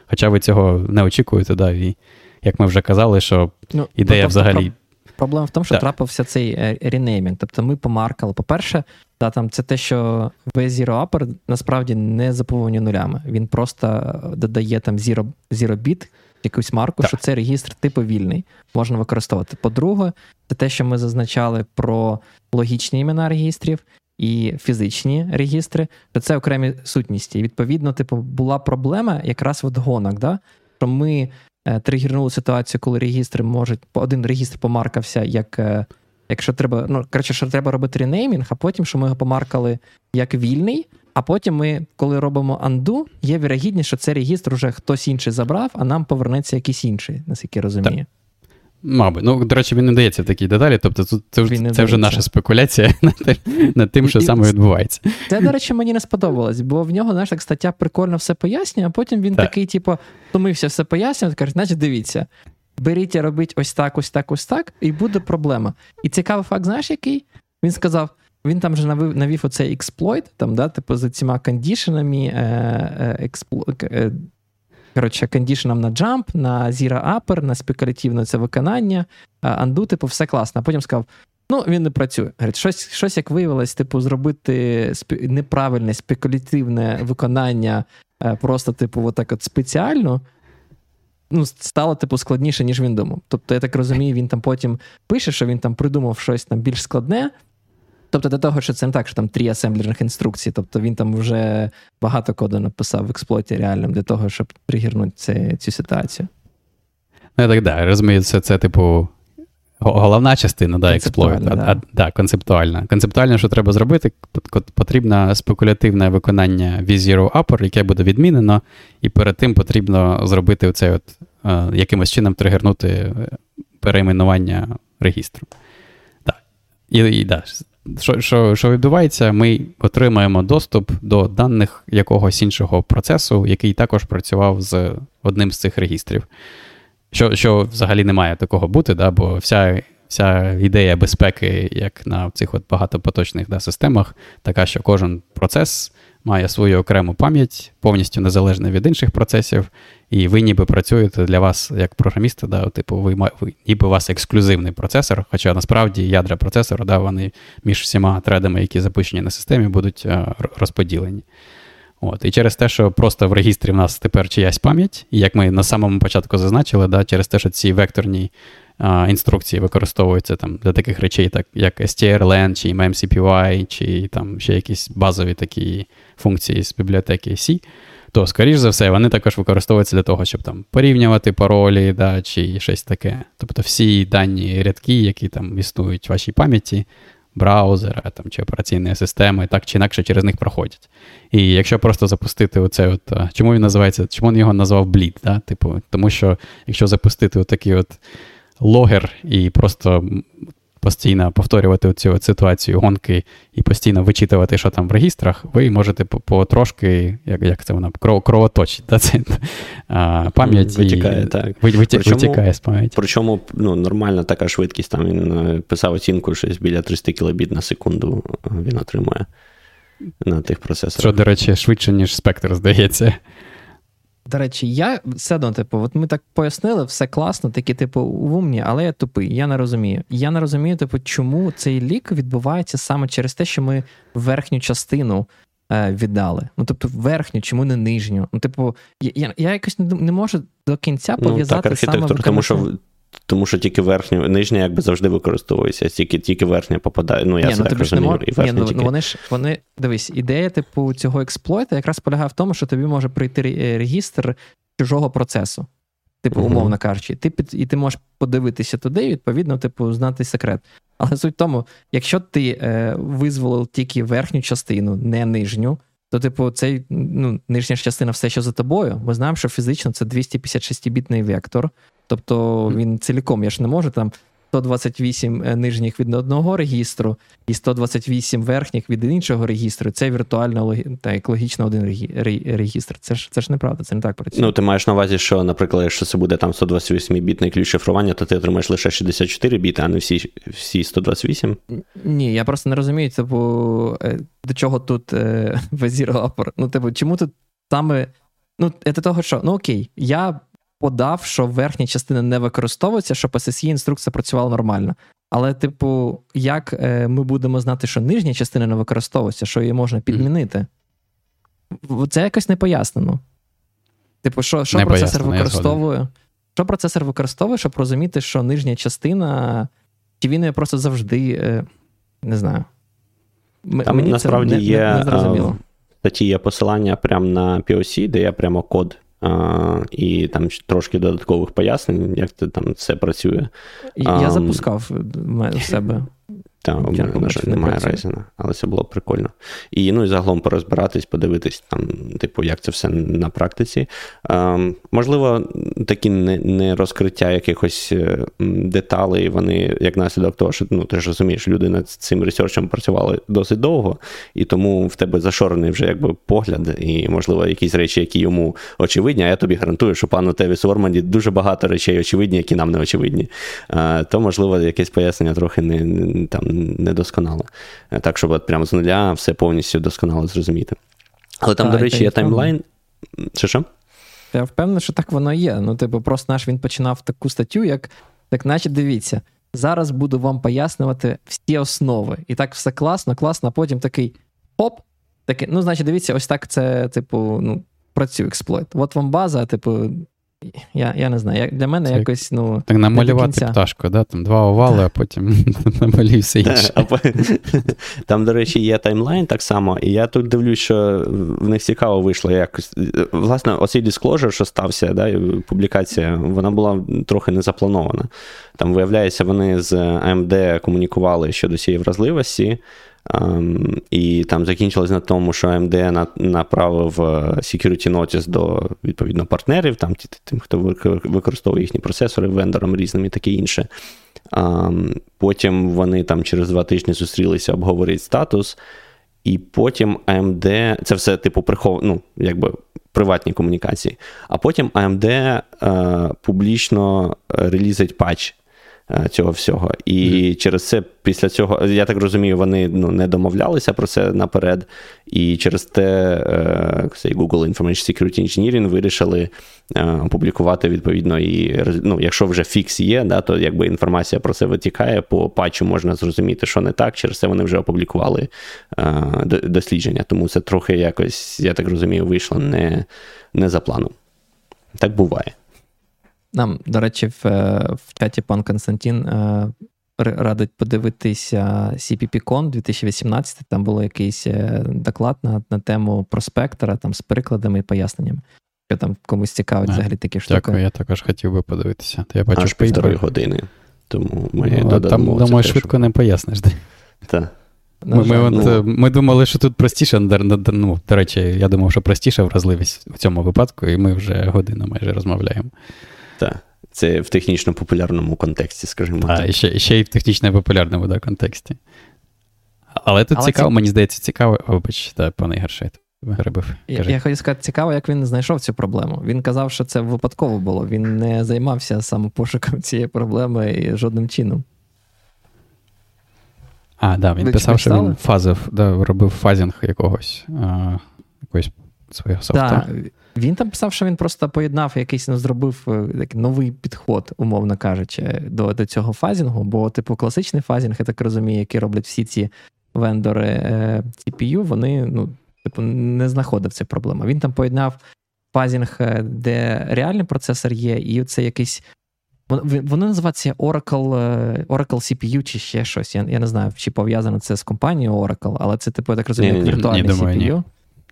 Хоча ви цього не очікуєте, да, і як ми вже казали, що ну, ідея взагалі. Проблема в тому, що так. трапився цей е, ренеймінг. Тобто ми помаркали. По-перше, та, там це те, що V0 Upper насправді не заповнені нулями. Він просто додає там zero, zero bit, якусь марку, так. що це регістр типу вільний, можна використовувати. По-друге, це те, що ми зазначали про логічні імена регістрів і фізичні регістри, то це окремі сутності. І відповідно, типу, була проблема якраз в гонок, да? що ми е, тригернули ситуацію, коли регістри можуть, один регістр помаркався як. Якщо треба, ну коротше, що треба робити ренеймінг, а потім, що ми його помаркали як вільний, а потім ми, коли робимо анду, є вірогідність, що цей регістр вже хтось інший забрав, а нам повернеться якийсь інший, наскільки я розумію. Так. Мабуть, ну, до речі, він не дається в такі деталі, тобто це, це, це вже наша спекуляція над, над тим, що саме відбувається. Це, до речі, мені не сподобалось, бо в нього, знаєш, так стаття прикольно все пояснює, а потім він так. такий, типу, втомився все пояснювати, каже, значить, дивіться, беріть і робіть ось так, ось так, ось так, і буде проблема. І цікавий факт, знаєш, який? Він сказав: він там вже навів навів оцей експлойт, там, да, типу, за цими кондішенами, е, е, е, коротше, кондішеном на джамп, на Zero Upper, на спекулятивне це виконання, анду, типу, все класно. Потім сказав: ну, він не працює. Говорить, щось, щось як виявилось, типу, зробити неправильне спекулятивне виконання, просто, типу, отак от спеціально. Ну, стало, типу, складніше, ніж він думав. Тобто, я так розумію, він там потім пише, що він там придумав щось там більш складне, Тобто, до того, що це не так, що там три асемблерних інструкції, тобто він там вже багато коду написав в експлойті реальним для того, щоб пригірнути цю ситуацію. Ну, я так да, розумію, це, це типу, головна частина да, експлойту. Да. А, да, концептуальна. Концептуально, що треба зробити, потрібно спекулятивне виконання V0 Upper, яке буде відмінено, і перед тим потрібно зробити оцей от, е, якимось чином тригернути е, перейменування регістру. Так. І, і да, що що, що відбувається, ми отримаємо доступ до даних якогось іншого процесу, який також працював з одним з цих регістрів. Що що взагалі не має такого бути, да, бо вся вся ідея безпеки, як на цих от багатопоточних да, системах, така, що кожен процес має свою окрему пам'ять, повністю незалежна від інших процесів, і ви ніби працюєте для вас як програмісти, да, типу, ви, ви ніби у вас ексклюзивний процесор, хоча насправді ядра процесора, да, вони між всіма тредами, які запущені на системі, будуть розподілені. От, І через те, що просто в регістрі в нас тепер чиясь пам'ять, і як ми на самому початку зазначили, да, через те, що ці векторні а, інструкції використовуються там для таких речей, так, як strlen, чи MemCPY, чи там ще якісь базові такі функції з бібліотеки C, то, скоріш за все, вони також використовуються для того, щоб там порівнювати паролі, да, чи щось таке. Тобто всі дані рядки, які там існують в вашій пам'яті, браузера там, чи операційної системи, так чи інакше через них проходять. І якщо просто запустити оце, от, чому він називається, чому він його назвав Bleed? Да? Типу, Тому що якщо запустити отакий от логер і просто постійно повторювати цю ситуацію гонки і постійно вичитувати, що там в регістрах, ви можете потрошки, як як це вона, кровоточить, да, це, а, пам'ять витікає, і, так. Витікає причому, витікає з пам'яті. Причому ну, нормальна така швидкість, там він е, писав оцінку, щось біля 300 кілобіт на секунду він отримує на тих процесорах. Що, до речі, швидше, ніж спектр, здається. До речі, я все одно, типу, от ми так пояснили, все класно, такі, типу, умні, але я тупий, я не розумію. Я не розумію, типу, чому цей лік відбувається саме через те, що ми верхню частину е, віддали. Ну, тобто, верхню, чому не нижню. Ну, типу, я я якось не, не можу до кінця пов'язати ну, так, архітектор, саме тому що тому що тільки верхня, нижня якби завжди використовується, тільки тільки верхня попадає. Ну, я Ні, ну, так розумію. Мож... І Ні, ну, тільки... ну, вони ж вони дивись, ідея, типу, цього експлойта якраз полягає в тому, що тобі може прийти регістр чужого процесу. Типу, умовно кажучи, ти під, і ти можеш подивитися туди, і відповідно, типу, знати секрет. Але суть в тому, якщо ти е, визволив тільки верхню частину, не нижню, то, типу, цей ну, нижня частина все, що за тобою, ми знаємо, що фізично це 256-бітний вектор. Тобто він ціліком, я ж не можу там 128 е, нижніх від одного регістру і 128 верхніх від іншого регістру. Це віртуально так, логічно один регістр. Це ж це ж неправда, це не так працює. Ну, ти маєш на увазі, що, наприклад, якщо це буде там 128-бітний ключ шифрування, то ти отримаєш лише 64 біти, а не всі всі 128? Ні, я просто не розумію, типу, е, до чого тут е, везір-апор. Ну, типу, чому тут саме. Ну, це того, що ну окей, я подав, що верхня частина не використовується, щоб SSE інструкція працювала нормально. Але, типу, як е, ми будемо знати, що нижня частина не використовується, що її можна підмінити? Це якось не пояснено. Типу, що що не процесор використовує? Що процесор використовує, щоб розуміти, що нижня частина, чи він її просто завжди е, не знаю. Там Мені насправді це не, є не, не зрозуміло. статті є посилання прямо на POC, де є прямо код і там трошки додаткових пояснень, як це там все працює. Я запускав в себе. Та, у мене, на жаль, немає Ryzen, але це було прикольно. І ну, і загалом порозбиратись, подивитись, там, типу, як це все на практиці. Ем, Можливо, такі не, не розкриття якихось е, деталей, вони, як наслідок того, що ну, ти ж розумієш, люди над цим ресерчем працювали досить довго, і тому в тебе зашорений вже якби погляд, і, можливо, якісь речі, які йому очевидні, а я тобі гарантую, що пану Тевісу Орманді дуже багато речей очевидні, які нам не очевидні. Е, то, можливо, якесь пояснення трохи не там недосконало. Е, так, щоб от прямо з нуля все повністю досконало зрозуміти. Але там, а, до речі, є таймлайн. Що що? Я впевнений, що так воно є. Ну, типу, просто наш він починав таку статтю, як так, наче дивіться, зараз буду вам пояснювати всі основи. І так все класно, класно, а потім такий оп, такий, ну, значить, дивіться, ось так це, типу, ну, працює експлойт. От вам база, типу, я я не знаю, для мене Це якось. ну... Так намалювати пташку, да? там два овали, а потім намалюй все інше. Там, до речі, є таймлайн так само, і я тут дивлюсь, що в них цікаво вийшло якось. Власне, оцей disclosure, що стався, да, публікація, вона була трохи не запланована. Там, виявляється, вони з AMD комунікували щодо цієї вразливості. Um, і там закінчилось на тому, що AMD направив е, security notice до відповідно партнерів, там тим, хто використовує їхні процесори вендорам різним і таке інше. Um, потім вони там через два тижні зустрілися обговорити статус. І потім AMD, це все типу прихов, ну, якби приватні комунікації. А потім AMD е, публічно релізить патч Е, цього всього. І mm. через це після цього, я так розумію, вони ну, не домовлялися про це наперед. І через те цей Google Information Security Engineering вирішили е, опублікувати відповідно і ну, якщо вже фікс є, да, то якби інформація про це витікає, по патчу можна зрозуміти, що не так. Через це вони вже опублікували е, дослідження. Тому це трохи якось, я так розумію, вийшло не, не за планом. Так буває. Нам, до речі, в е, в чаті пан Константин е, радить подивитися CPP-Con 2018. Там було якийсь е, доклад на на тему проспектора там з прикладами і поясненнями. Що там комусь цікавить взагалі такі штуки. Дякую, я також хотів би подивитися. Я бачу Аж півтори години. Тому ми ну, Там, думаю, швидко не поясниш. Так. Ми ми, от, ну... ми думали, що тут простіше, ну, до речі, я думав, що простіша вразливість в цьому випадку, і ми вже годину майже розмовляємо. Так. Це в технічно популярному контексті, скажімо а, так. Ще, ще й в технічно популярному да, контексті. Але тут Але цікаво, ці... мені здається, цікаво, вибач, да, пане Гершейт. Грибив. Я, я хочу сказати, цікаво, як він знайшов цю проблему. Він казав, що це випадково було. Він не займався саме пошуком цієї проблеми і жодним чином. А, да, він Ви писав, що він фазив, да, робив фазінг якогось а, якогось свого софта. Так, він там писав, що він просто поєднав якийсь ну, зробив е, такий новий підход, умовно кажучи, до до цього фазінгу. Бо, типу, класичний фазінг, я так розумію, який роблять всі ці вендори е, CPU, вони ну, типу, не знаходив цю проблему. Він там поєднав фазінг, е, де реальний процесор є, і це якийсь. Вони називаються Oracle Oracle CPU чи ще щось. Я я не знаю, чи пов'язано це з компанією Oracle, але це, типу, я так розумію, як віртуальний ні, думаю, CPU. Ні.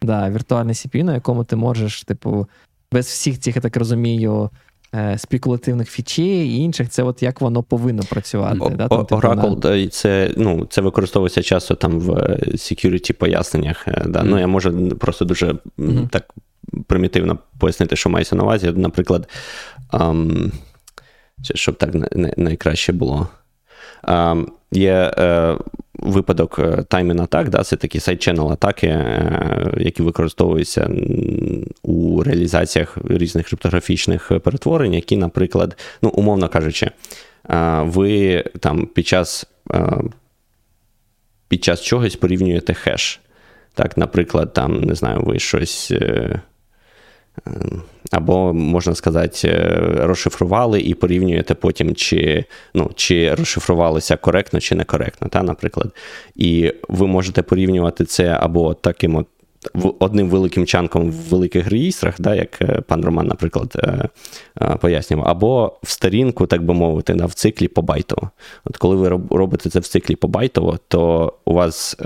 Да, віртуальний CPU, на якому ти можеш, типу, без всіх цих, я так розумію, е, спекулятивних фічей і інших, це от як воно повинно працювати. О, да? Там, типу, Oracle, на... це ну, це використовується часто там в security поясненнях. Да? Mm. Ну, Я можу просто дуже mm-hmm. так примітивно пояснити, що мається на увазі. Наприклад, ем, щоб так найкраще було. Є е, випадок е, timing атак, да, це такі сайт-ченел атаки, е, які використовуються у реалізаціях різних криптографічних перетворень, які, наприклад, ну, умовно кажучи, е, ви там під час під час чогось порівнюєте хеш. Так, Наприклад, там, не знаю, ви щось. Або, можна сказати, е, розшифрували і порівнюєте потім, чи ну, чи розшифрувалося коректно, чи некоректно, та, наприклад. І ви можете порівнювати це або таким от одним великим чанком в великих реєстрах, да, як е, пан Роман, наприклад, е, порівнював, або стрінгу, так би мовити, в циклі побайтово. От коли ви робите це в циклі побайтово, то у вас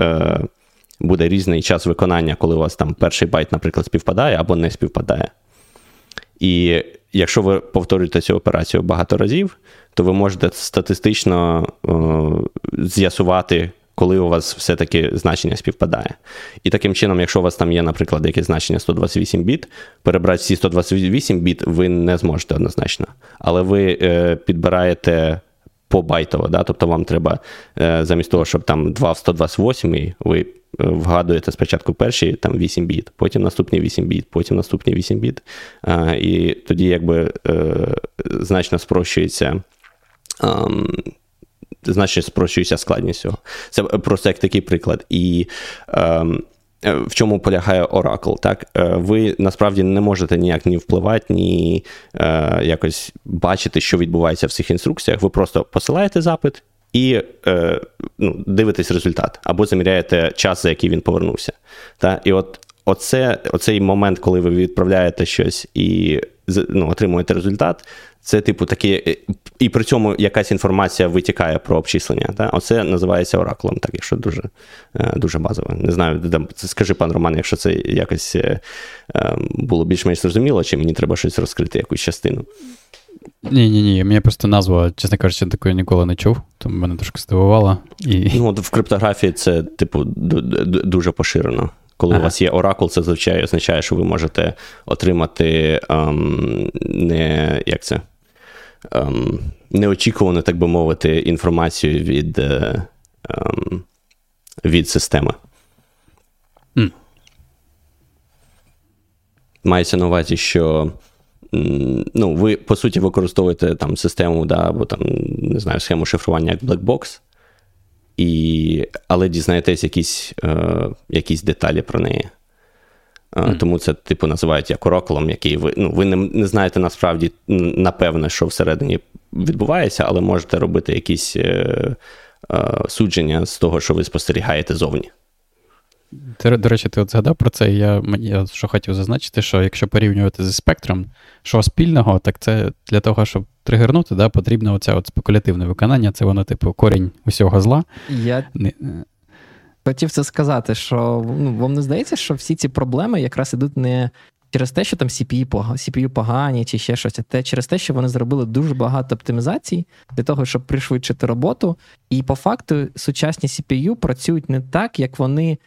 буде різний час виконання, коли у вас там перший байт, наприклад, співпадає або не співпадає. І якщо ви повторюєте цю операцію багато разів, то ви можете статистично о, з'ясувати, коли у вас все-таки значення співпадає. І таким чином, якщо у вас там є, наприклад, якесь значення 128 біт, перебрати всі 128 біт ви не зможете однозначно. Але ви е, підбираєте побайтово, да? тобто вам треба е, замість того, щоб там 2 в 128, ви вгадуєте спочатку перші там 8 біт, потім наступні 8 біт, потім наступні 8 біт. І тоді якби е, значно спрощується. Значно спрощується складність цього. Це просто як такий приклад. І ем, е, в чому полягає Oracle? Так? Е, ви насправді не можете ніяк ні впливати, ні е, якось бачити, що відбувається в цих інструкціях. Ви просто посилаєте запит, і е, ну, дивитесь результат, або заміряєте час, за який він повернувся. Та? І от оце, оцей момент, коли ви відправляєте щось і ну, отримуєте результат, це, типу, такі, і при цьому якась інформація витікає про обчислення. Та? Оце називається оракулом, так, якщо дуже е, дуже базово. Не знаю, скажи, пан Роман, якщо це якось е, ем, було більш-менш зрозуміло, чи мені треба щось розкрити, якусь частину. Ні, ні, ні. Мені просто назва, чесно кажучи, такої ніколи не чув, тому мене трошки здивувало. І... Ну, в криптографії це, типу, дуже поширено. Коли ага. у вас є оракул, це звичайно означає, що ви можете отримати ем, не як це, ем, неочікувану, так би мовити, інформацію від е, ем, від системи. Mm. Мається на увазі, що ну, ви, по суті, використовуєте там систему, да, або там, не знаю, схему шифрування як Blackbox, і, але дізнаєтесь якісь е, якісь деталі про неї. Mm. Тому це, типу, називають як оракулом, який ви ну, ви не, не знаєте насправді, напевне, що всередині відбувається, але можете робити якісь е, е, судження з того, що ви спостерігаєте зовні. Ти, до речі, ти от згадав про це, і я я що хотів зазначити, що якщо порівнювати зі спектром, що спільного, так це для того, щоб тригернути, да, потрібно оце от спекулятивне виконання, це воно, типу, корінь усього зла. Я не... хотів це сказати, що ну, вам не здається, що всі ці проблеми якраз ідуть не через те, що там CPU погані чи ще щось, а те через те, що вони зробили дуже багато оптимізацій для того, щоб пришвидшити роботу. І по факту сучасні CPU працюють не так, як вони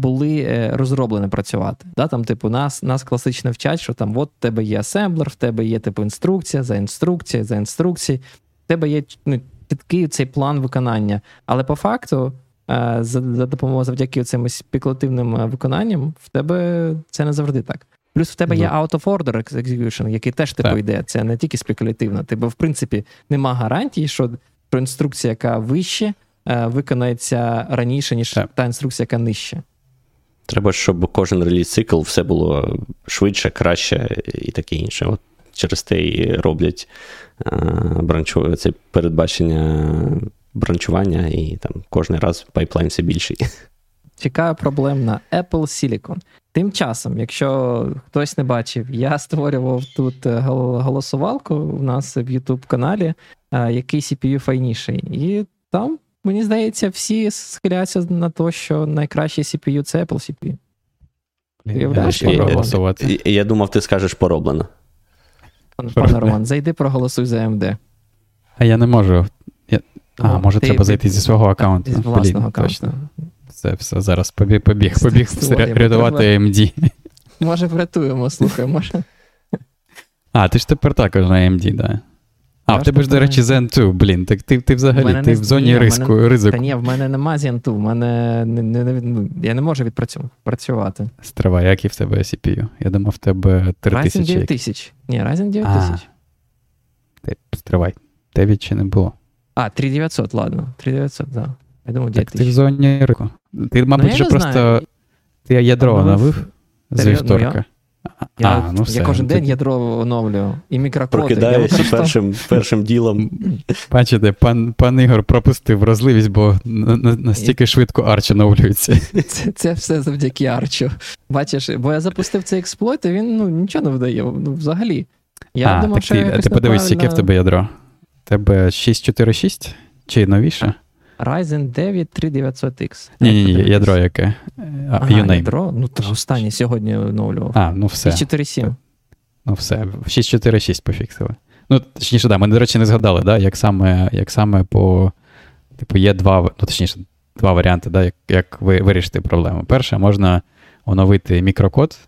були е, розроблені працювати. Да? Там, типу, нас нас класично вчать, що там от в тебе є асемблер, в тебе є типу інструкція за інструкція, за інструкції, в тебе є ну, чіткий цей план виконання. Але по факту, е, за за допомогою завдяки цим спекулятивним е, виконанням, в тебе це не завжди так. Плюс в тебе є out of order execution, який теж типу йде. Це не тільки спекулятивно. Типу, в принципі, нема гарантії, що, що інструкція, яка вище, виконається раніше, ніж так. та інструкція, яка нижче. Треба, щоб кожен реліз цикл все було швидше, краще і таке інше. От Через те і роблять бранчу, це передбачення бранчування, і там кожен раз пайплайн все більший. Чекаю проблем Apple Silicon. Тим часом, якщо хтось не бачив, я створював тут е, голосувалку у нас в YouTube каналі, е, який CPU файніший. І там Мені здається, всі схиляються на те, що найкращий CPU це Apple CPU. Я, я, я, я думав, ти скажеш пороблено. Пане Роман, зайди проголосуй за AMD. А я не можу. Я... А, ну, може, ти, треба зайти зі свого аккаунту. Зі власного аккаунту. Це все зараз побіг, побіг, побіг рятувати AMD. Може, врятуємо, слухай, може. А, ти ж тепер також на AMD, так. Да. А, в тебе ж, до речі, Zen 2, блін, так ти ти взагалі ти в зоні ризику, мене, ризику. Та ні, в мене нема Zen 2, в мене не, не, ну, я не можу відпрацювати. Стривай, який в тебе CPU? Я думав, в тебе 3000. Ryzen 9000. Ні, Ryzen 9000. Стривай, 9 чи не було? А, 3900, ладно, 3900, так. Да. Я думав, 9000. Так ти в зоні ризику. Ти, мабуть, ну, вже просто ти ядро оновив з вівторка. Ну, я а, ну все. я кожен день ядро оновлюю. І мікрокоди. Прокидаєшся першим першим ділом. Бачите, пан пан Ігор пропустив вразливість, бо настільки швидко Арч оновлюється. Це це все завдяки Арчу. Бачиш, бо я запустив цей експлойт, і він ну, нічого не видає. Ну, взагалі. Я а, думав, так що ти, я ти подивись, яке в тебе ядро? Тебе 646 чи новіше? Ryzen 9 3900X. Ні, ні, ні, ядро яке. Ага, ядро? Ну, то останнє сьогодні оновлював. А, ну все. 647. Ну, все. 646 пофіксили. Ну, точніше, да, ми, до речі, не згадали, да, як саме як саме по. Типу, є два, ну, точніше, два варіанти, да, як як ви вирішити проблему. Перше, можна оновити мікрокод,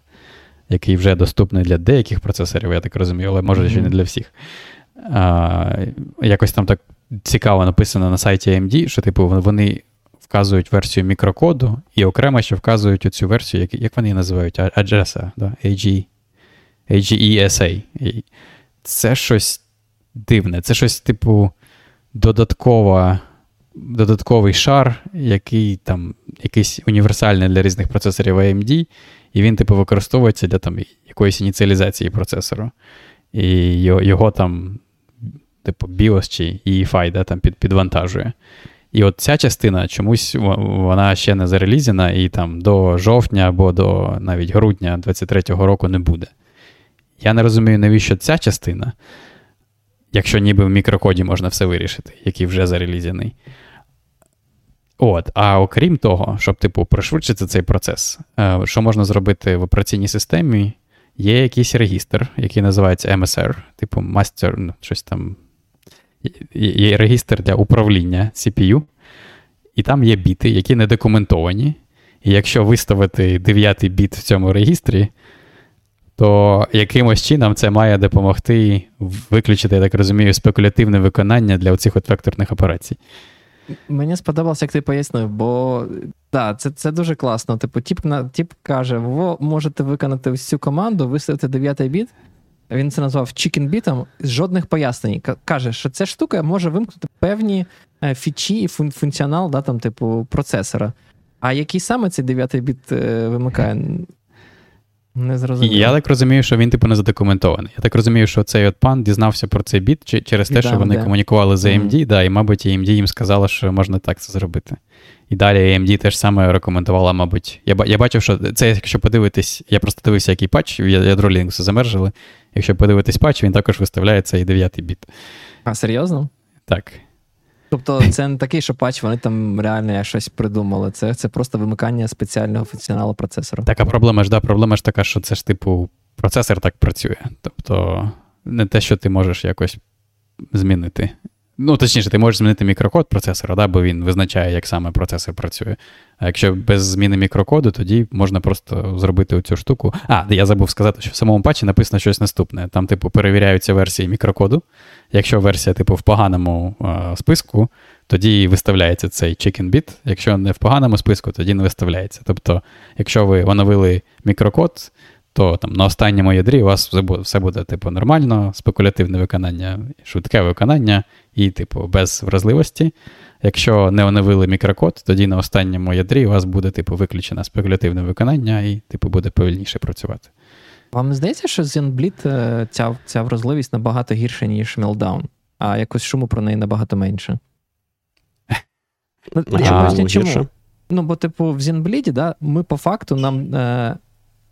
який вже доступний для деяких процесорів, я так розумію, але може, mm-hmm. ще не для всіх. А, Якось там так цікаво написано на сайті AMD, що, типу, вони вказують версію мікрокоду, і окремо ще вказують оцю версію, як як вони її називають, Address, да? AG, AGESA. Це щось дивне. Це щось, типу, додаткова, додатковий шар, який там якийсь універсальний для різних процесорів AMD, і він, типу, використовується для там якоїсь ініціалізації процесору. І його там, типу, BIOS чи EFI да, там під, підвантажує. І от ця частина чомусь вона ще не зарелізена, і там до жовтня або до навіть грудня 23-го року не буде. Я не розумію, навіщо ця частина, якщо ніби в мікрокоді можна все вирішити, який вже зарелізений. От, А окрім того, щоб, типу, пришвидшити цей процес, е, що можна зробити в операційній системі, є якийсь регістр, який називається MSR, типу Master, ну, щось там є регістр для управління CPU, і там є біти, які не документовані. І якщо виставити дев'ятий біт в цьому регістрі, то якимось чином це має допомогти виключити, я так розумію, спекулятивне виконання для оцих от векторних операцій. Мені сподобалося, як ти пояснив, бо да, це це дуже класно. Типу, тіп, тіп каже: ви можете виконати всю команду, виставити дев'ятий біт, він це назвав чікінбітом, жодних пояснень. Каже, що ця штука може вимкнути певні е, фічі і функціонал да, там, типу, процесора. А який саме цей 9 біт е, вимикає? Не зрозуміло. Я так розумію, що він, типу, не задокументований. Я так розумію, що цей от пан дізнався про цей біт через те, да, що вони да. комунікували з AMD, mm-hmm. да, і, мабуть, AMD їм сказала, що можна так це зробити. І далі AMD теж саме рекомендувала, мабуть. Я я бачив, що це, якщо подивитись, я просто дивився, який патч, ядро Linux замержили. Якщо подивитись патч, він також виставляє цей 9 біт. А, серйозно? Так. Тобто це не такий, що патч, вони там реально щось придумали. Це це просто вимикання спеціального функціоналу процесора. Така проблема ж, да, проблема ж така, що це ж, типу, процесор так працює. Тобто, не те, що ти можеш якось змінити. Ну, точніше, ти можеш змінити мікрокод процесора, да, бо він визначає, як саме процесор працює. А якщо без зміни мікрокоду, тоді можна просто зробити оцю штуку. А, я забув сказати, що в самому патчі написано щось наступне. Там, типу, перевіряються версії мікрокоду. Якщо версія, типу, в поганому е, списку, тоді виставляється цей chicken bit. Якщо не в поганому списку, тоді не виставляється. Тобто, якщо ви оновили мікрокод, то там на останньому ядрі у вас все буде, типу, нормально, спекулятивне виконання, швидке виконання і, типу, без вразливості. Якщо не оновили мікрокод, тоді на останньому ядрі у вас буде, типу, виключено спекулятивне виконання і, типу, буде повільніше працювати. Вам не здається, що ZenBleed е, ця ця вразливість набагато гірша, ніж Meltdown, а якось шуму про неї набагато менше? Ну, я чому? Ну, бо, типу, в ZenBleed, да, ми по факту нам. Е,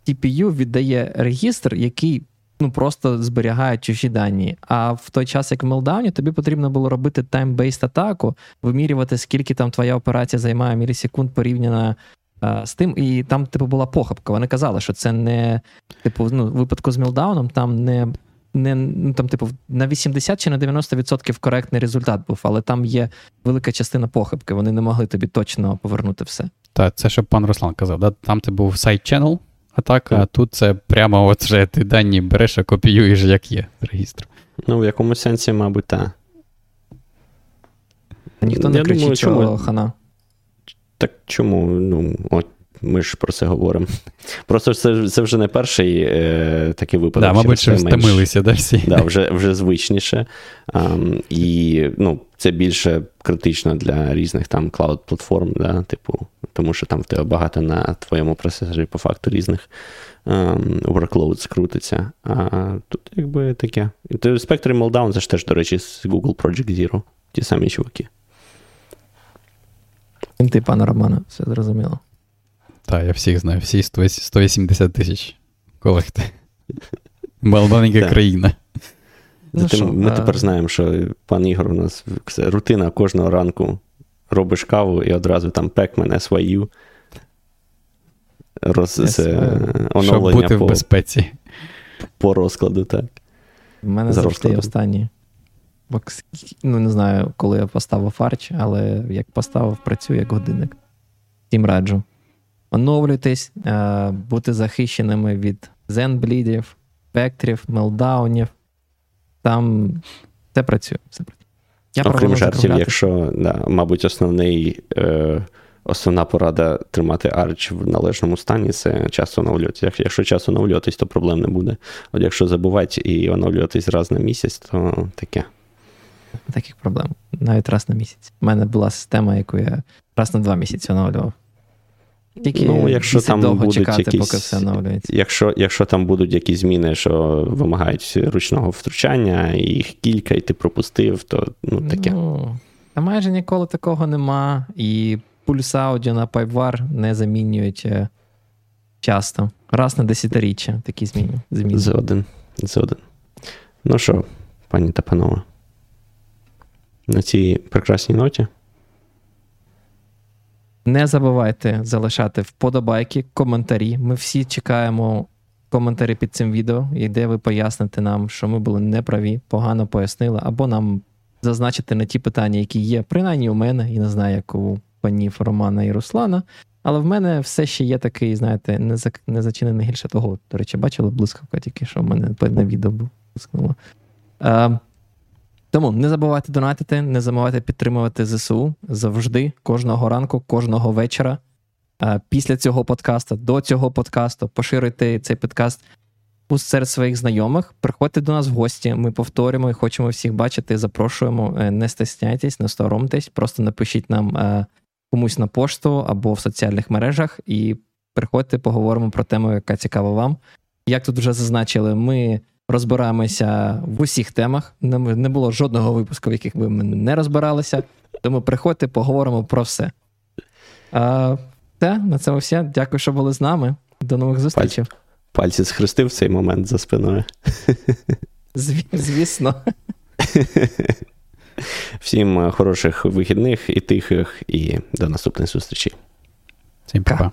TPU віддає регістр, який ну, просто зберігає чужі дані. А в той час, як в Meltdown, тобі потрібно було робити time-based атаку, вимірювати, скільки там твоя операція займає мілісекунд порівняно а, з тим. І там, типу, була похибка. Вони казали, що це не, типу, ну, в випадку з Meltdown там не не ну, там, типу, на 80 чи на 90% коректний результат був, але там є велика частина похибки. Вони не могли тобі точно повернути все. Так, це що пан Руслан казав. Да? Там це був сайт channel атака, а тут це прямо от вже ти дані береш, а копіюєш, як є з регістру. Ну, в якомусь сенсі, мабуть, так. Ніхто не Я кричить, думаю, чому... хана. Так чому? Ну, от ми ж про це говоримо. Просто це це вже не перший е, такий випадок. Да, Мабуть, що стомилися, да, всі. Да, Вже вже звичніше. Um, і ну, це більше критично для різних там клауд-платформ, да, типу, тому що там в тебе багато на твоєму процесорі по факту різних um, workloads крутиться. А тут якби таке. Spectre і Meltdown, це ж теж, до речі, з Google Project Zero. Ті самі чуваки. Ти, пане Романе, все зрозуміло. Так, я всіх знаю, всі 180 тисяч колекти. Малбаненька країна. Ну, Зате ми а... тепер знаємо, що пан Ігор у нас це рутина кожного ранку робиш каву і одразу там Pac-Man SYU. Роз, це, Щоб бути по, в безпеці. По розкладу, так. У мене За завжди останні. Ну, не знаю, коли я поставив фарч, але як поставив, працює як годинник. Всім раджу оновлюйтесь, е, бути захищеними від зенблідів, спектрів, мелдаунів. Там все працює. Все працює. Я Окрім жартів, якщо, да, мабуть, основний, е, основна порада тримати арч в належному стані це час оновлюватися. Якщо час оновлюватись, то проблем не буде. От якщо забувати і оновлюватись раз на місяць, то таке. Таких проблем. Навіть раз на місяць. У мене була система, яку я раз на два місяці оновлював. Тільки ну, якщо там довго будуть чекати, якісь, поки все оновлюється. Якщо якщо там будуть якісь зміни, що вимагають ручного втручання, і їх кілька, і ти пропустив, то ну таке. Ну, Та майже ніколи такого нема. І пульс аудіо на PipeWire не замінюють е, часто. Раз на десятиріччя такі зміни. зміни. Згоден. Згоден. Ну що, пані та панове, на цій прекрасній ноті. Не забувайте залишати вподобайки, коментарі. Ми всі чекаємо коментарі під цим відео, і де ви поясните нам, що ми були неправі, погано пояснили, або нам зазначити на ті питання, які є, принаймні у мене, і не знаю, як у панів Романа і Руслана. Але в мене все ще є такий, знаєте, незачинений гільше того. До речі, бачили блискавка тільки, що в мене на відео було. Тому не забувайте донатити, не забувайте підтримувати ЗСУ завжди, кожного ранку, кожного вечора. Після цього подкасту, до цього подкасту, поширюйте цей подкаст серед своїх знайомих. Приходьте до нас в гості. Ми повторюємо і хочемо всіх бачити. Запрошуємо. Е, не стесняйтесь, не соромтесь. Просто напишіть нам е, комусь на пошту або в соціальних мережах, і приходьте, поговоримо про тему, яка цікава вам. Як тут вже зазначили, ми розбираємося в усіх темах. Не було жодного випуску, в яких би ми не розбиралися. Тому приходьте, поговоримо про все. А, Те, на цьому все. Дякую, що були з нами. До нових зустрічей. Пальці схрестив в цей момент за спиною. Зві, звісно. Всім е, хороших вихідних і тихих, і до наступних зустрічей. Всім па